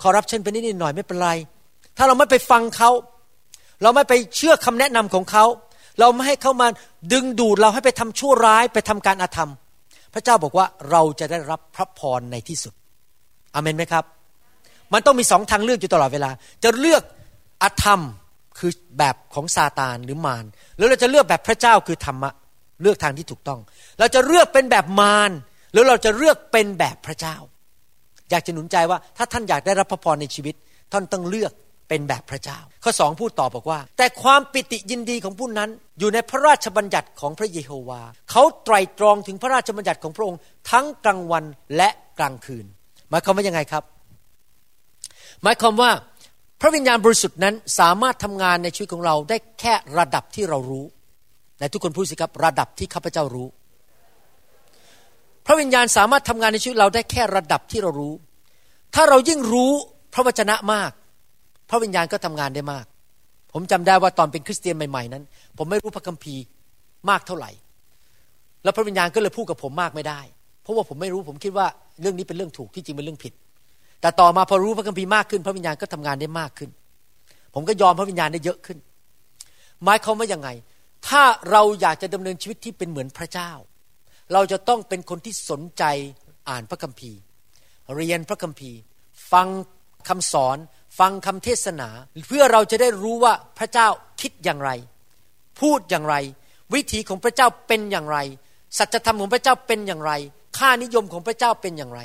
คอร์รัปชันไปนิดหน่อยไม่เป็นไร ถ้าเราไม่ไปฟังเขา เราไม่ไปเชื่อคำแนะนำของเขา เราไม่ให้เขามาดึงดูดเราให้ไปทำชั่วร้ายไปทำการอาธรรม พระเจ้าบอกว่าเราจะได้รับพระพรในที่สุดอเมนไหมครับ มันต้องมีสองทางเลือกอยู่ตลอดเวลา จะเลือกอาธรรมคือแบบของซาตานหรือมารหรือเราจะเลือกแบบพระเจ้าคือธรรมะเลือกทางที่ถูกต้อง เราจะเลือกเป็นแบบมารหรือเราจะเลือกเป็นแบบพระเจ้า อยากจะหนุนใจว่าถ้าท่านอยากได้รับพระพรในชีวิต ท่านต้องเลือก เป็นแบบพระเจ้า ข้อสองพูดต่อบอกว่า แต่ความปิติยินดีของผู้นั้นอยู่ในพระราชบัญญัติของพระเยโฮวา เขาไตรตรองถึงพระราชบัญญัติของพระองค์ทั้งกลางวันและกลางคืน หมายความว่ายังไงครับ หมายความว่าพระวิญญาณบริสุทธิ์นั้นสามารถทำงานในชีวิตของเราได้แค่ระดับที่เรารู้ในทุกคนพูดสิครับระดับที่ข้าพเจ้ารู้ พระวิญญาณสามารถทำงานในชีวิตเราได้แค่ระดับที่เรารู้ ถ้าเรายิ่งรู้พระวจนะมาก พระวิญญาณก็ทำงานได้มาก ผมจำได้ว่าตอนเป็นคริสเตียนใหม่ๆนั้น ผมไม่รู้พระคัมภีร์มากเท่าไหร่ แล้วพระวิญญาณก็เลยพูดกับผมมากไม่ได้ เพราะว่าผมไม่รู้ผมคิดว่าเรื่องนี้เป็นเรื่องถูกที่จริงเป็นเรื่องผิด แต่ต่อมาพอรู้พระคัมภีร์มากขึ้น พระวิญญาณก็ทำงานได้มากขึ้น ผมก็ยอมพระวิญญาณได้เยอะขึ้น หมายความว่ายังไง ถ้าเราอยากจะดำเนินชีวิตที่เป็นเหมือนพระเจ้า เราจะต้องเป็นคนที่สนใจอ่านพระคัมภีร์ เรียนพระคัมภีร์ ฟังคำสอน ฟังคำเทศนา เพื่อเราจะได้รู้ว่าพระเจ้าคิดอย่างไร พูดอย่างไร วิถีของพระเจ้าเป็นอย่างไร สัจธรรมของพระเจ้าเป็นอย่างไร ค่านิยมของพระเจ้าเป็นอย่างไร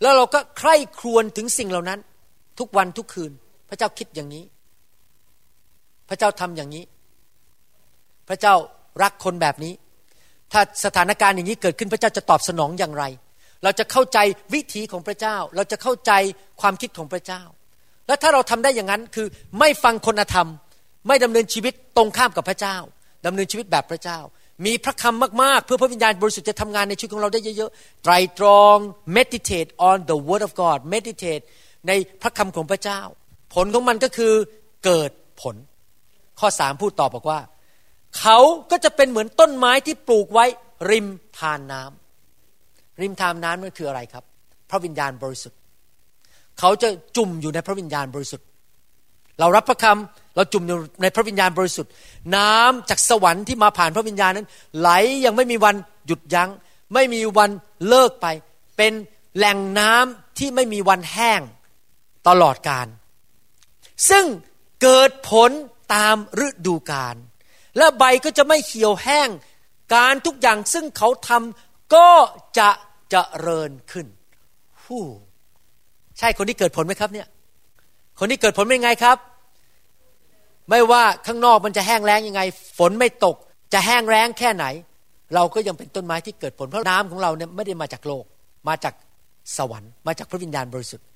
แล้วเราก็ใคร่ครวญถึงสิ่งเหล่านั้น ทุกวันทุกคืน พระเจ้าคิดอย่างนี้ พระเจ้าทำอย่างนี้ พระเจ้ารักคนแบบนี้ ถ้าสถานการณ์อย่างนี้เกิดขึ้นพระเจ้าจะตอบสนองอย่างไร เราจะเข้าใจวิถีของพระเจ้า เราจะเข้าใจความคิดของพระเจ้า แล้วถ้าเราทำได้อย่างนั้นคือไม่ฟังคนธรรม ไม่ดำเนินชีวิตตรงข้ามกับพระเจ้าดำเนินชีวิตแบบพระเจ้า มีพระคำมากๆ เพื่อพระวิญญาณบริสุทธิ์จะทำงานในชีวิตของเราได้เยอะๆไตรตรอง meditate on the word of God meditate ในพระคำของพระเจ้า ผลของมันก็คือเกิดผล ข้อสามพูดต่อบอกว่า เขาก็จะเป็นเหมือนต้นไม้ที่ปลูกไว้ริมทานน้ำริมทานน้ำนั่นคืออะไรครับ พระวิญญาณบริสุทธิ์ เขาจะจุ่มอยู่ในพระวิญญาณบริสุทธิ์ เรารับพระคำเราจุ่มอยู่ในพระวิญญาณบริสุทธิ์ น้ำจากสวรรค์ที่มาผ่านพระวิญญาณนั้น ไหลยังไม่มีวันหยุดยัง้ง ไม่มีวันเลิกไป เป็นแหล่งน้ำที่ไม่มีวันแห้งตลอดกาลซึ่งเกิดผลตามฤดูกาลและใบก็จะไม่เหี่ยวแห้ง การทุกอย่างซึ่งเขาทำก็จะเจริญขึ้นฮู้ ช่คนที่เกิดผลไหมครับเนี่ย คนที่เกิดผลเป็นไงครับ ไม่ว่าข้างนอกมันจะแห้งแล้งยังไง ฝนไม่ตก จะแห้งแล้งแค่ไหน เราก็ยังเป็นต้นไม้ที่เกิดผลเพราะน้ำของเราเนี่ยไม่ได้มาจากโลก มาจากสวรรค์ มาจากพระวิญญาณบริสุทธิ์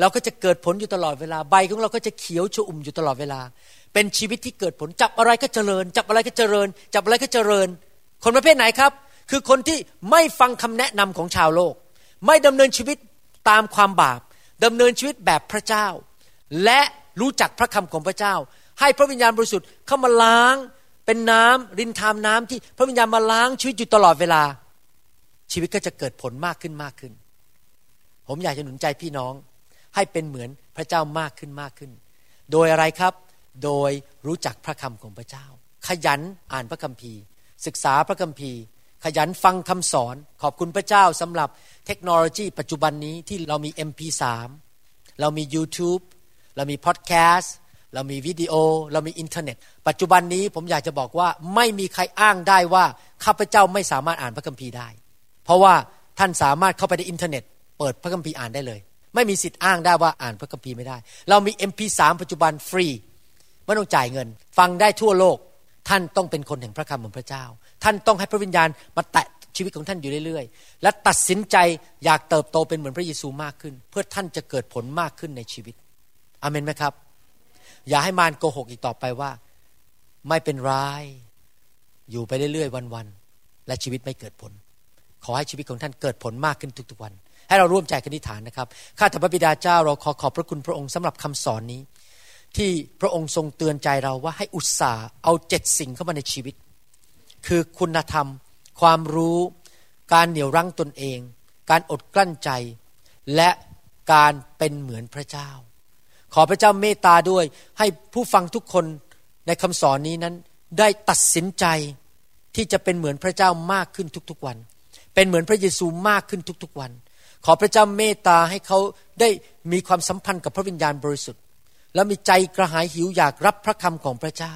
เราก็จะเกิดผลอยู่ตลอดเวลา ใบของเราก็จะเขียวชอุ่มอยู่ตลอดเวลา เป็นชีวิตที่เกิดผลจับอะไรก็เจริญ จับอะไรก็เจริญ จับอะไรก็เจริญ คนประเภทไหนครับ คือคนที่ไม่ฟังคำแนะนำของชาวโลก ไม่ดำเนินชีวิตตามความบาป ดำเนินชีวิตแบบพระเจ้า และรู้จักพระคำของพระเจ้า ให้พระวิญญาณบริสุทธิ์เข้ามาล้างเป็นน้ำรินทามน้ำที่พระวิญญาณมาล้างชีวิตอยู่ตลอดเวลา ชีวิตก็จะเกิดผลมากขึ้นมากขึ้น ผมอยากจะหนุนใจพี่น้อง ให้เป็นเหมือนพระเจ้ามากขึ้นมากขึ้น โดยอะไรครับ โดยรู้จักพระคำของพระเจ้า ขยันอ่านพระคัมภีร์ ศึกษาพระคัมภีร์ ขยันฟังคำสอน ขอบคุณพระเจ้าสำหรับเทคโนโลยีปัจจุบันนี้ที่เรามี MP3 เรามี YouTube เรามีพอดแคสต์เรามีวิดีโอ เรามีอินเทอร์เน็ต ปัจจุบันนี้ผมอยากจะบอกว่าไม่มีใครอ้างได้ว่าข้าพเจ้าไม่สามารถอ่านพระคัมภีร์ได้ เพราะว่าท่านสามารถเข้าไปในอินเทอร์เน็ต เปิดพระคัมภีร์อ่านได้เลย ไม่มีสิทธิ์อ้างได้ว่าอ่านพระคัมภีร์ไม่ได้ เรามี MP3 ปัจจุบันฟรีไม่ต้องจ่ายเงิน ฟังได้ทั่วโลก ท่านต้องเป็นคนแห่งพระคำของพระเจ้า ท่านต้องให้พระวิญญาณมาแตะชีวิตของท่านอยู่เรื่อยๆ และตัดสินใจอยากเติบโตเป็นเหมือนพระเยซูมากขึ้น เพื่อท่านจะเกิดผลมากขึ้นในชีวิตอเมนไหมครับ อย่าให้มารโกหกอีกต่อไปว่า ไม่เป็นไรอยู่ไปเรื่อยๆ วันๆ และชีวิตไม่เกิดผล ขอให้ชีวิตของท่านเกิดผลมากขึ้นทุกๆวัน ให้เราร่วมใจกันอธิษฐานนะครับข้าแต่พระบิดาเจ้าเราขอขอบพระคุณพระองค์สำหรับคำสอนนี้ ที่พระองค์ทรงเตือนใจเราว่าให้อุตส่าห์เอาเจ็ดสิ่งเข้ามาในชีวิต คือคุณธรรม ความรู้ การเหนี่ยวรั้งตนเอง การอดกลั้นใจ และการเป็นเหมือนพระเจ้า ขอพระเจ้าเมตตาด้วย ให้ผู้ฟังทุกคนในคำสอนนี้นั้นได้ตัดสินใจที่จะเป็นเหมือนพระเจ้ามากขึ้นทุกๆวัน เป็นเหมือนพระเยซูมากขึ้นทุกๆวัน ขอพระเจ้าเมตตาให้เขาได้มีความสัมพันธ์กับพระวิญญาณบริสุทธิ์ แล้วมีใจกระหายหิวอยากรับพระคำของพระเจ้า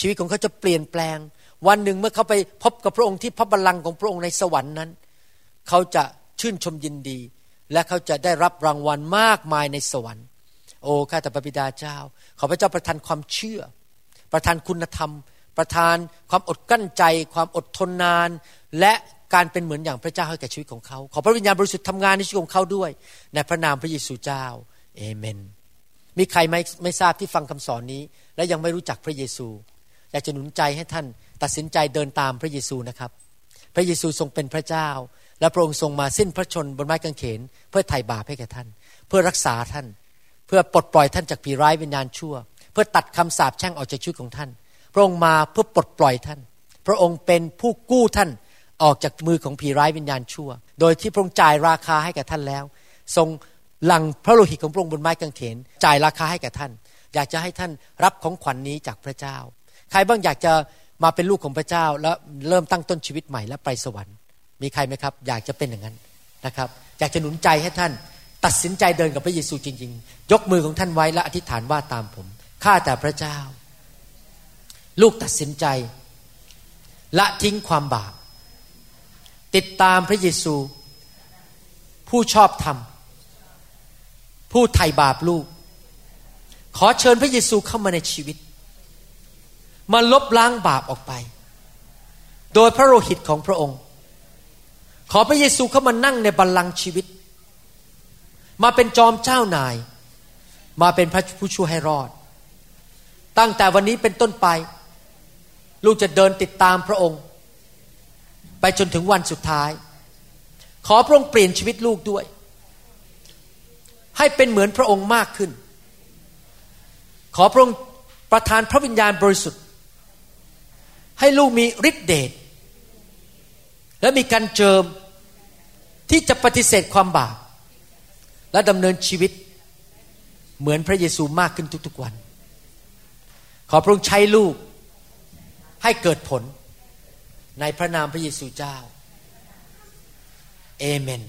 ชีวิตของเขาจะเปลี่ยนแปลง วันหนึ่งเมื่อเขาไปพบกับพระองค์ที่พระบัลลังก์ของพระองค์ในสวรรค์นั้น เขาจะชื่นชมยินดี และเขาจะได้รับรางวัลมากมายในสวรรค์ โอ้ข้าแต่พระบิดาเจ้า ขอพระเจ้าประทานความเชื่อ ประทานคุณธรรม ประทานความอดกั้นใจ ความอดทนนาน และการเป็นเหมือนอย่างพระเจ้าให้แก่ชีวิตของเขา ขอพระวิญญาณบริสุทธิ์ทำงานในชีวิตของเขาด้วย ในพระนามพระเยซูเจ้าเอเมน มีใครไม่ไม่ทราบที่ฟังคำสอนนี้ และยังไม่รู้จักพระเยซูอยากจะหนุนใจให้ท่าน ตัดสินใจเดินตามพระเยซูนะครับ พระเยซูทรงเป็นพระเจ้า และพระองค์ทรงมาสิ้นพระชนบนไม้กางเขน เพื่อไถ่บาปให้แก่ท่าน เพื่อรักษาท่าน เพื่อปลดปล่อยท่านจากผีร้ายวิญญาณชั่ว เพื่อตัดคำสาปแช่งออกจากชีวิตของท่าน พระองค์มาเพื่อปลดปล่อยท่าน พระองค์เป็นผู้กู้ท่านออกจากมือของผีร้ายวิญญาณชั่ว โดยที่พระองค์จ่ายราคาให้แก่ท่านแล้ว ทรงหลังพระโลหิตของพระองค์บนไม้กางเขน จ่ายราคาให้แก่ท่าน อยากจะให้ท่านรับของขวัญนนี้จากพระเจ้า ใครบ้างอยากจะ มาเป็นลูกของพระเจ้า แล้วเริ่มตั้งต้นชีวิตใหม่และไปสวรรค์ มีใครไหมครับ อยากจะเป็นอย่างนั้นนะครับ อยากจะหนุนใจให้ท่านตัดสินใจเดินกับพระเยซูจริง ๆ ยกมือของท่านไว้และอธิษฐานว่าตามผมข้าแต่พระเจ้า ลูกตัดสินใจละทิ้งความบาปติดตามพระเยซู ผู้ชอบธรรม ผู้ไถ่บาปลูก ขอเชิญพระเยซูเข้ามาในชีวิต มาลบล้างบาปออกไป โดยพระโลหิตของพระองค์ ขอพระเยซูเข้ามานั่งในบัลลังก์ชีวิต มาเป็นจอมเจ้านาย มาเป็นพระผู้ช่วยให้รอด ตั้งแต่วันนี้เป็นต้นไป ลูกจะเดินติดตามพระองค์ ไปจนถึงวันสุดท้าย ขอพระองค์เปลี่ยนชีวิตลูกด้วย ให้เป็นเหมือนพระองค์มากขึ้น ขอพระองค์ประทานพระวิญญาณบริสุทธิ์ ให้ลูกมีฤทธิเดชและมีการเจิมที่จะปฏิเสธความบาป และดำเนินชีวิตเหมือนพระเยซูมากขึ้นทุกๆวัน ขอพระองค์ใช้ลูกให้เกิดผลในพระนามพระเยซูเจ้า เอเมน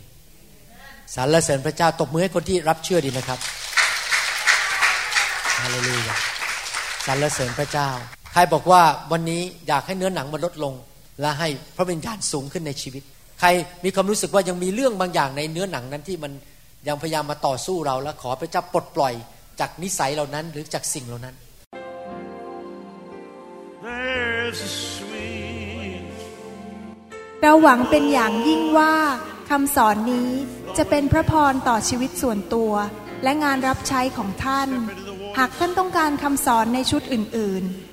สรรเสริญพระเจ้าตบมือให้คนที่รับเชื่อดีนะครับฮาเลลูยาสรรเสริญพระเจ้า ใครบอกว่าวันนี้อยากให้เนื้อหนังมันลดลง และให้พระวิญญาณสูงขึ้นในชีวิต ใครมีความรู้สึกว่ายังมีเรื่องบางอย่างในเนื้อหนังนั้นที่มันยังพยายามมาต่อสู้เราและขอพระเจ้าปลดปล่อยจากนิสัยเหล่านั้นหรือจากสิ่งเหล่านั้น There's a sweet เราหวังเป็นอย่างยิ่งว่าคำสอนนี้จะเป็นพระพรต่อชีวิตส่วนตัว และงานรับใช้ของท่าน หากท่านต้องการคำสอนในชุดอื่น ๆ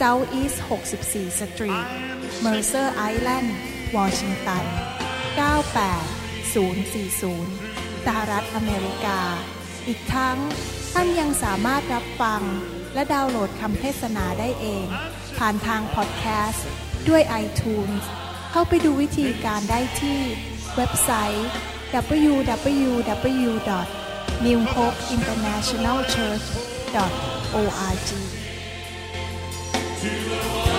South East 64 Street Mercer Island Washington 98040 สหรัฐอเมริกา อีกทั้งท่านยังสามารถรับฟัง และดาวน์โหลดคำเทศนาได้เอง ผ่านทางพอดแคสต์ ด้วย iTunes เข้าไปดูวิธีการได้ที่เว็บไซต์ www.newhopeinternationalchurch.org to the.